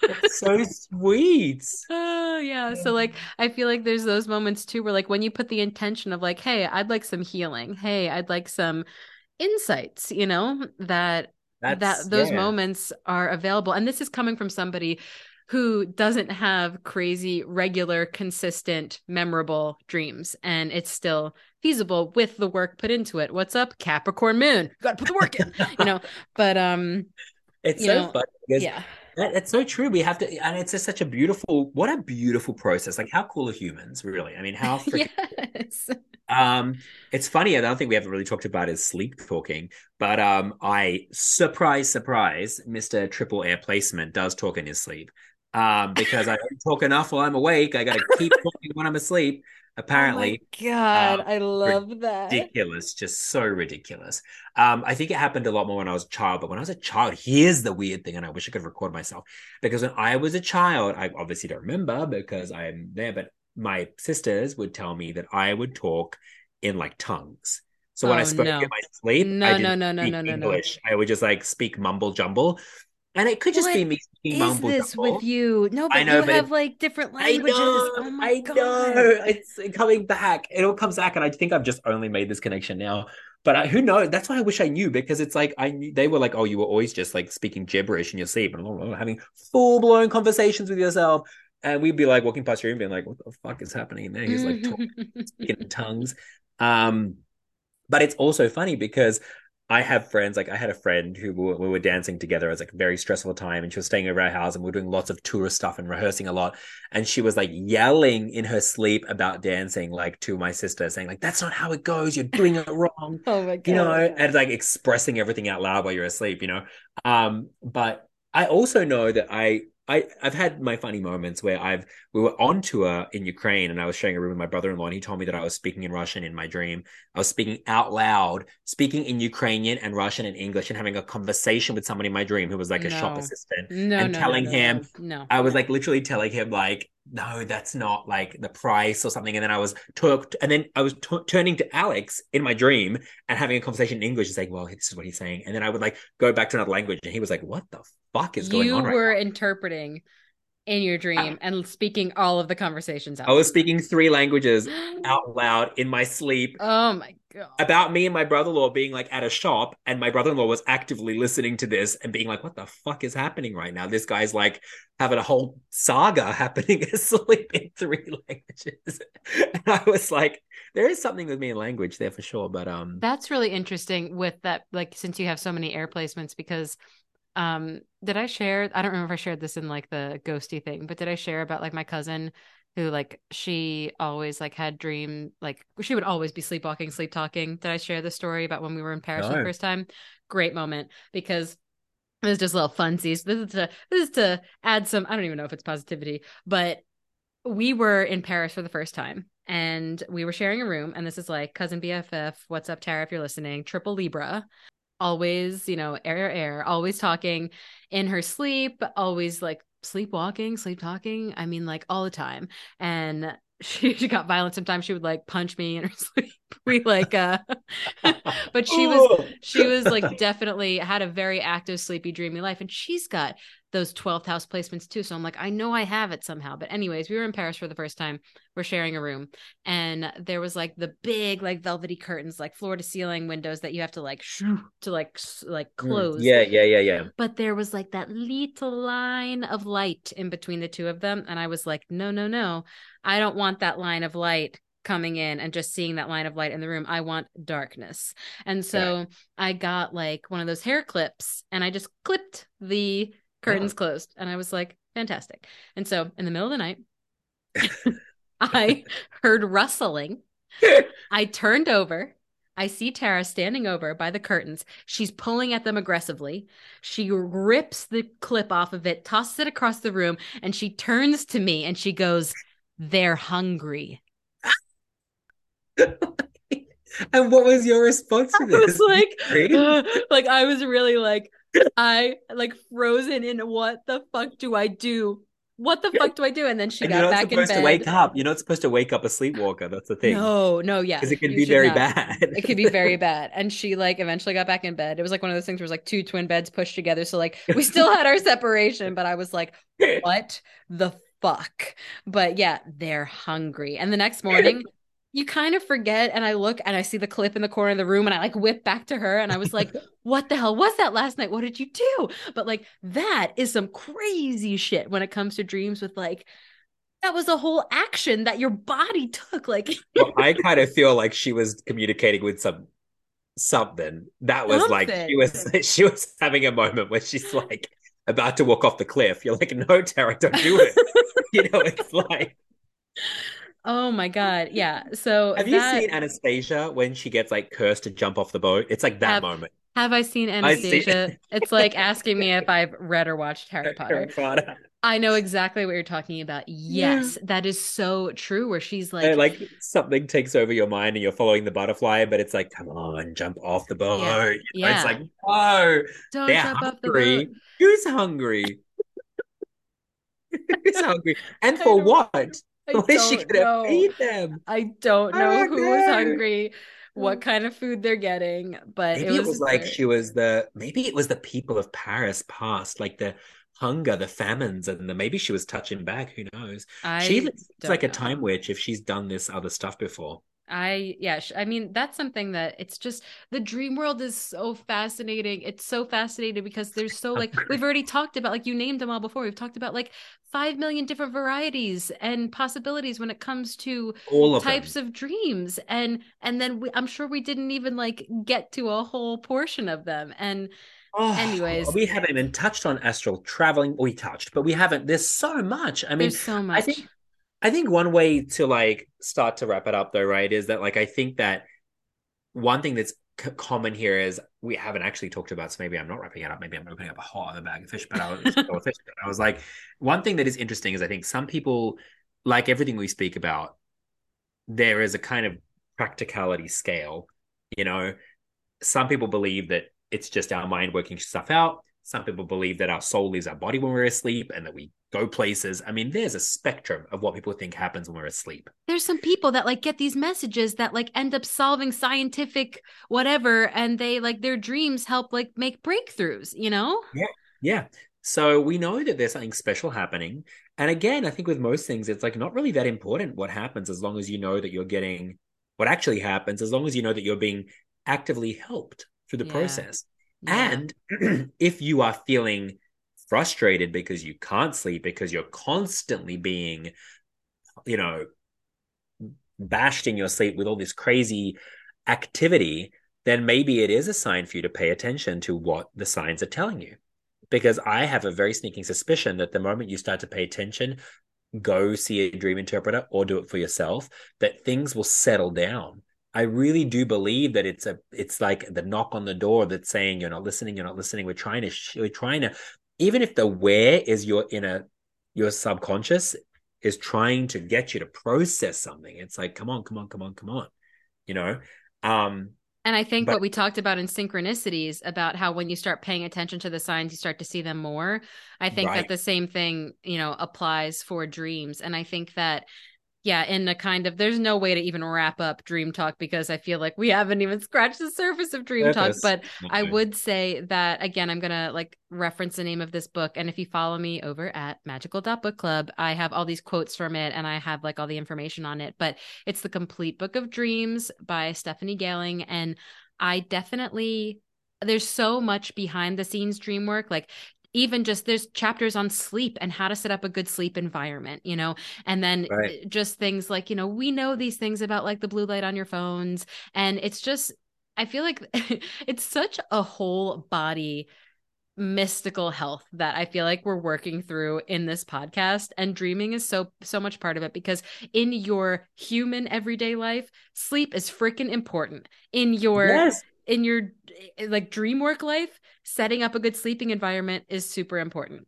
That's so sweet oh yeah so like i feel like there's those moments too where like when you put the intention of like hey i'd like some healing hey i'd like some insights you know that That's, that those yeah. moments are available and this is coming from somebody who doesn't have crazy regular consistent memorable dreams and it's still feasible with the work put into it what's up capricorn moon you gotta put the work in you know but um It's so know, funny because yeah. That, that's so true. We have to, and it's just such a beautiful, what a beautiful process. Like, how cool are humans, really? I mean, how freaking yes. Um, it's funny. I don't think we haven't really talked about is sleep talking, but um, I surprise, surprise, Mister Triple Air Placement does talk in his sleep. Um, because I don't talk enough while I'm awake. I got to keep talking when I'm asleep. Apparently, Oh God, um, I love that. ridiculous, just so ridiculous. Um, I think it happened a lot more when I was a child, but when I was a child, here's the weird thing, and I wish I could record myself because when I was a child, I obviously don't remember because I'm there, but my sisters would tell me that I would talk in like tongues. So when I Oh spoke no. in my sleep, No, I no, didn't no, no, speak no, no, no. English. I would just like speak mumble jumble, and it could just What be me is this with you? No, but know, you but have it, like different languages. I know, Oh my I God. know. It's coming back. It all comes back, and I think I've just only made this connection now. But I, who knows? That's why I wish I knew because it's like I knew they were like, oh, you were always just like speaking gibberish in your sleep and having full blown conversations with yourself. And we'd be like walking past your room, being like, "What the fuck is happening?" And then he's like talking, speaking in tongues. Um, but it's also funny because I have friends, like I had a friend who we were, we were dancing together. It was like a very stressful time, and she was staying over our house, and we were doing lots of tourist stuff and rehearsing a lot. And she was like yelling in her sleep about dancing, like to my sister, saying like, "That's not how it goes. You're doing it wrong." Oh my God. you know, and like expressing everything out loud while you're asleep, you know. Um, but I also know that I I I've had my funny moments where I've we were on tour in Ukraine and I was sharing a room with my brother-in-law and he told me that I was speaking in Russian in my dream. I was speaking out loud, speaking in Ukrainian and Russian and English and having a conversation with someone in my dream who was like a shop assistant No, and no, telling no, no, him no, no. I was like literally telling him like, no, that's not like the price or something. And then I was talked, and then I was t- turning to Alex in my dream and having a conversation in English and saying, well, this is what he's saying. And then I would like go back to another language, and he was like, what the fuck is going you on right were now? interpreting in your uh, dream and speaking all of the conversations out. I was speaking three languages out loud in my sleep Oh my God. about me and my brother-in-law being like at a shop and my brother-in-law was actively listening to this and being like what the fuck is happening right now this guy's like having a whole saga happening asleep in three languages and i was like there is something with me in language there for sure but um That's really interesting with that, like, since you have so many air placements, because um, did I share? I don't remember if I shared this in like the ghosty thing, but did I share about like my cousin who like she always like had dream like she would always be sleepwalking, sleep talking. Did I share the story about when we were in Paris for the first time? Great moment because it was just a little funsies. This is to this is to add some. I don't even know if it's positivity, but we were in Paris for the first time and we were sharing a room. And this is like cousin BFF. What's up, Tara? If you're listening, triple Libra. Always, you know, air, air, always talking in her sleep, always like sleepwalking, sleep talking. I mean, like all the time. And she, she got violent sometimes. She would like punch me in her sleep. We like, uh, but she was she was like definitely had a very active sleepy dreamy life and she's got those 12th house placements too so i'm like i know i have it somehow. But anyways we were in paris for the first time. We're sharing a room and there was like the big like velvety curtains like floor to ceiling windows that you have to like shoo, to like like close. Mm, yeah yeah yeah yeah. But there was like that little line of light in between the two of them and i was like no no no. I don't want that line of light coming in and just seeing that line of light in the room i want darkness and so i got like one of those hair clips and i just clipped the curtains oh. closed and i was like fantastic and so in the middle of the night i heard rustling I turned over. I see Tara standing over by the curtains. She's pulling at them aggressively. She rips the clip off of it, tosses it across the room, and she turns to me and she goes, They're hungry. and what was your response to this? I was like, like I was really like, I like frozen in what the fuck do I do? What the fuck do I do? And then she and you're got not back in bed. to wake up you're not supposed to wake up a sleepwalker that's the thing No, no, yeah. because it can be very not. bad it could be very bad. And she like eventually got back in bed. It was like one of those things where it was like two twin beds pushed together. So like we still had our separation, but I was like, what the fuck? But yeah, they're hungry. And the next morning, you kind of forget. And I look and I see the clip in the corner of the room and I like whip back to her and I was like, what the hell was that last night? What did you do? But like that is some crazy shit when it comes to dreams with like, that was a whole action that your body took. Like, well, I kind of feel like she was communicating with some something. That was like she was she was having a moment where she's like about to walk off the cliff. You're like, no, Tara, don't do it. you know, it's like Oh my god. Yeah. So have that... you seen Anastasia when she gets like cursed to jump off the boat? It's like that have, moment. Have I seen Anastasia? it's like asking me if I've read or watched Harry Potter. Harry Potter. I know exactly what you're talking about. Yes, yeah. that is so true. Where she's like, and like something takes over your mind and you're following the butterfly, but it's like, come on, jump off the boat. Yeah, you know, yeah. it's like, no, Don't they're jump hungry. Off the boat. Who's hungry? Who's hungry? And for what? I what is she gonna know. feed them? I don't know I who is hungry what mm. kind of food they're getting. But maybe it was, it was like she was the maybe it was the people of Paris past, like the hunger, the famines, and the maybe she was touching back. Who knows? I she looks like know. a time witch if she's done this other stuff before. I yeah, I mean that's something that it's just the dream world is so fascinating. It's so fascinating because there's so like we've already talked about like you named them all before. We've talked about like 5 million different varieties and possibilities when it comes to all of types them. of dreams and and then we, I'm sure we didn't even like get to a whole portion of them. And Oh, anyways we haven't even touched on astral traveling we touched but we haven't there's so much i mean there's so much i think I think one way to like start to wrap it up though, right, is that like I think that one thing that's c- common here is we haven't actually talked about. So maybe I'm not wrapping it up. Maybe I'm opening up a whole other bag of fish. But I was, fish, but I was like, one thing that is interesting is I think some people like everything we speak about. There is a kind of practicality scale. You know, some people believe that it's just our mind working stuff out. Some people believe that our soul leaves our body when we're asleep and that we go places. I mean, there's a spectrum of what people think happens when we're asleep. There's some people that like get these messages that like end up solving scientific whatever and they like their dreams help like make breakthroughs, you know? Yeah. Yeah. So we know that there's something special happening. And again, I think with most things, it's like not really that important what happens as long as you know that you're getting what actually happens, as long as you know that you're being actively helped through the yeah. process. And if you are feeling frustrated because you can't sleep, because you're constantly being, you know, bashed in your sleep with all this crazy activity, then maybe it is a sign for you to pay attention to what the signs are telling you. Because I have a very sneaking suspicion that the moment you start to pay attention, go see a dream interpreter or do it for yourself, that things will settle down I really do believe that it's a it's like the knock on the door that's saying you're not listening, you're not listening. We're trying to we're trying to even if the where is your inner your subconscious is trying to get you to process something. It's like come on, come on, come on, come on. You know? Um and I think but, what we talked about in synchronicities about how when you start paying attention to the signs, you start to see them more. I think right. that the same thing, you know, applies for dreams. And I think that yeah, in a kind of there's no way to even wrap up Dream Talk because I feel like we haven't even scratched the surface of Dream Talk. But okay. I would say that again, I'm gonna like reference the name of this book. And if you follow me over at magical book club, I have all these quotes from it and I have like all the information on it. But it's the complete book of dreams by Stephanie Gailing. And I definitely there's so much behind the scenes dream work like even just there's chapters on sleep and how to set up a good sleep environment, you know, and then right. just things like, you know, we know these things about like the blue light on your phones. And it's just, I feel like it's such a whole body mystical health that I feel like we're working through in this podcast and dreaming is so so much part of it because in your human everyday life sleep is freaking important in your yes. In your eh, like dream work life setting up a good sleeping environment is super important.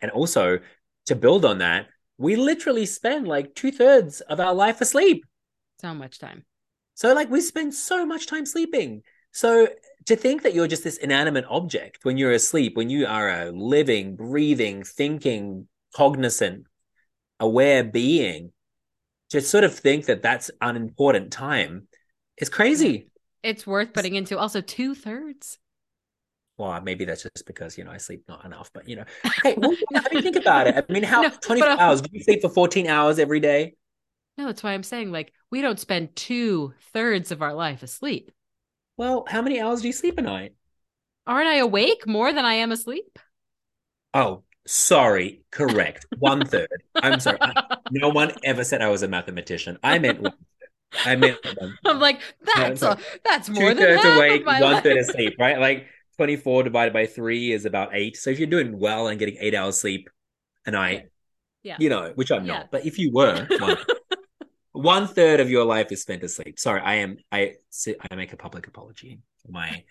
And also, to build on that, we literally spend like two thirds of our life asleep. So much time. So, like, we spend so much time sleeping. So, to think that you're just this inanimate object when you're asleep, when you are a living, breathing, thinking, cognizant, aware being, to sort of think that that's unimportant time is crazy. It's worth putting into also two thirds well, maybe that's just because you know I sleep not enough. But you know, hey, well, I mean, think about it. I mean, how no, twenty four uh, hours? Do you sleep for fourteen hours every day? No, that's why I'm saying like we don't spend two thirds of our life asleep. Well, how many hours do you sleep a night? Aren't I awake more than I am asleep? Oh, sorry. Correct. One third. I'm sorry. I, no one ever said I was a mathematician. I meant one I mean, I'm like, that's a, that's more than half awake, of my one life. third asleep, right? Like 24 divided by three is about eight. So if you're doing well and getting eight hours sleep a night, yeah. you know, which I'm Yeah. not, but if you were, one, one third of your life is spent asleep. Sorry, I am, I, I make a public apology for my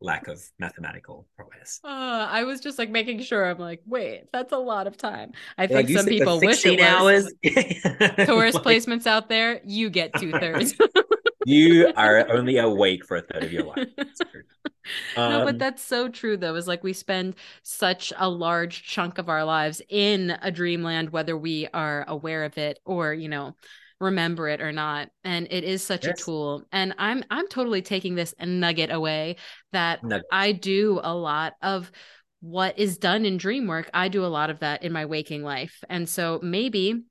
lack of mathematical prowess. Uh, I was just like making sure. I'm like, wait, that's a lot of time. I think you some people wish it 16 was. hours. Taurus Like, placements out there, you get two thirds. You are only awake for a third of your life. That's true. no, but Um, that's so true though. Is like we spend such a large chunk of our lives in a dreamland, whether we are aware of it or, you know, remember it or not. And it is such a tool. And I'm I'm totally taking this nugget away that Nugget. I do a lot of what is done in dream work. I do a lot of that in my waking life. And so maybe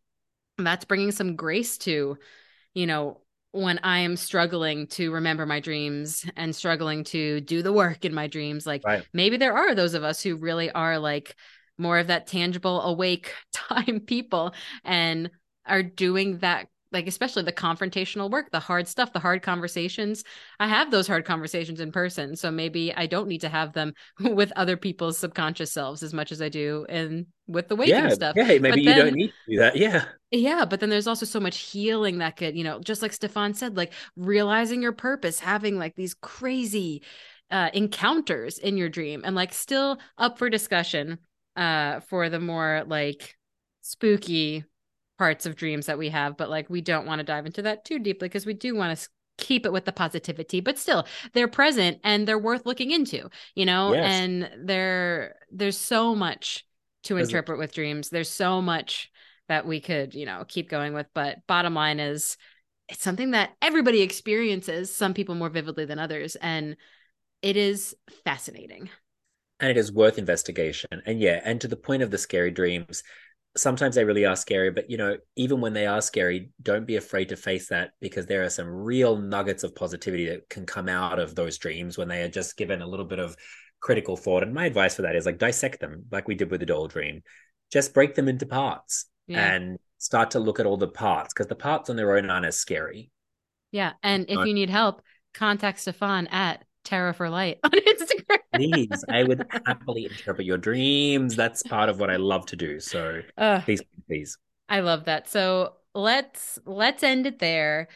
that's bringing some grace to, you know, when I am struggling to remember my dreams and struggling to do the work in my dreams. Like Right. maybe there are those of us who really are like more of that tangible, awake time people and are doing that like especially the confrontational work the hard stuff the hard conversations i have those hard conversations in person so maybe i don't need to have them with other people's subconscious selves as much as i do and with the waking yeah, stuff yeah. Maybe But you then- don't need to do that. Yeah, yeah, but then there's also so much healing that could, you know, just like Stephan said, like realizing your purpose, having like these crazy uh encounters in your dream and like still up for discussion uh for the more like spooky parts of dreams that we have, but like we don't want to dive into that too deeply because we do want to keep it with the positivity, but still they're present and they're worth looking into, you know, Yes. and there there's so much to a- interpret with dreams. There's so much that we could, you know, keep going with. But bottom line is it's something that everybody experiences, some people more vividly than others. And it is fascinating. and it is worth investigation. And yeah, and to the point of the scary dreams, sometimes they really are scary. But you know, even when they are scary, don't be afraid to face that because there are some real nuggets of positivity that can come out of those dreams when they are just given a little bit of critical thought. And my advice for that is like dissect them, like we did with the doll dream. Just break them into parts Yeah. and start to look at all the parts because the parts on their own aren't as scary. yeah. And if you need help, contact Stephan at Tarot for Light on. Please, I would happily interpret your dreams. That's part of what I love to do. So Ugh. please, please. I love that. So let's let's end it there.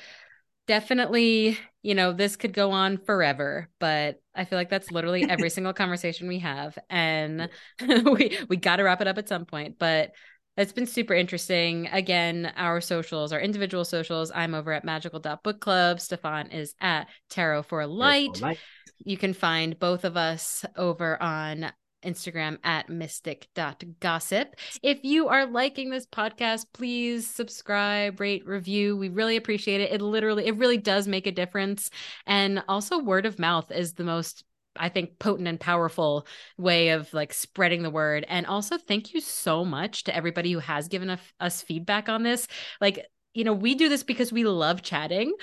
Definitely, you know, this could go on forever, but I feel like that's literally every single conversation we have. And we we gotta wrap it up at some point. But it's been super interesting. Again, our socials, our individual socials. I'm over at magical.book club. Stephan is at Tarot for Light. Light. You can find both of us over on Instagram at mystic.gossip. If you are liking this podcast, please subscribe, rate, review. We really appreciate it. It literally, it really does make a difference. And also, word of mouth is the most I think potent and powerful way of like spreading the word. And also, thank you so much to everybody who has given us, feedback on this. Like, you know, we do this because we love chatting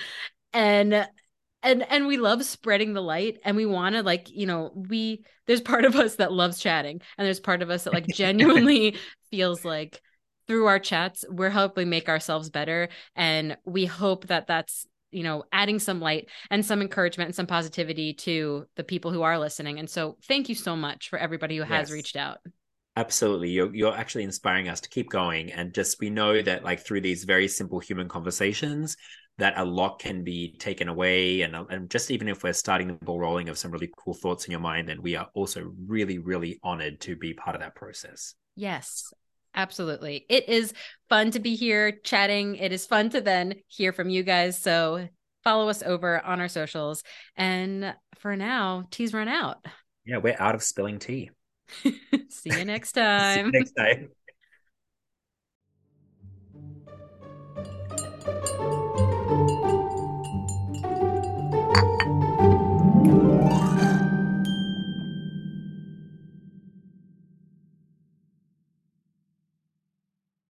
and and and we love spreading the light and we want to like you know we there's part of us that loves chatting and there's part of us that like genuinely feels like through our chats we're helping make ourselves better and we hope that that's you know adding some light and some encouragement and some positivity to the people who are listening and so thank you so much for everybody who has Yes. reached out Absolutely. You're you're actually inspiring us to keep going. And just we know that like through these very simple human conversations, that a lot can be taken away. And um, and just even if we're starting the ball rolling of some really cool thoughts in your mind, then we are also really, really honored to be part of that process. Yes, absolutely. It is fun to be here chatting. It is fun to then hear from you guys. So follow us over on our socials. And for now, tea's run out. Yeah, we're out of spilling tea. See you next See you time. next time.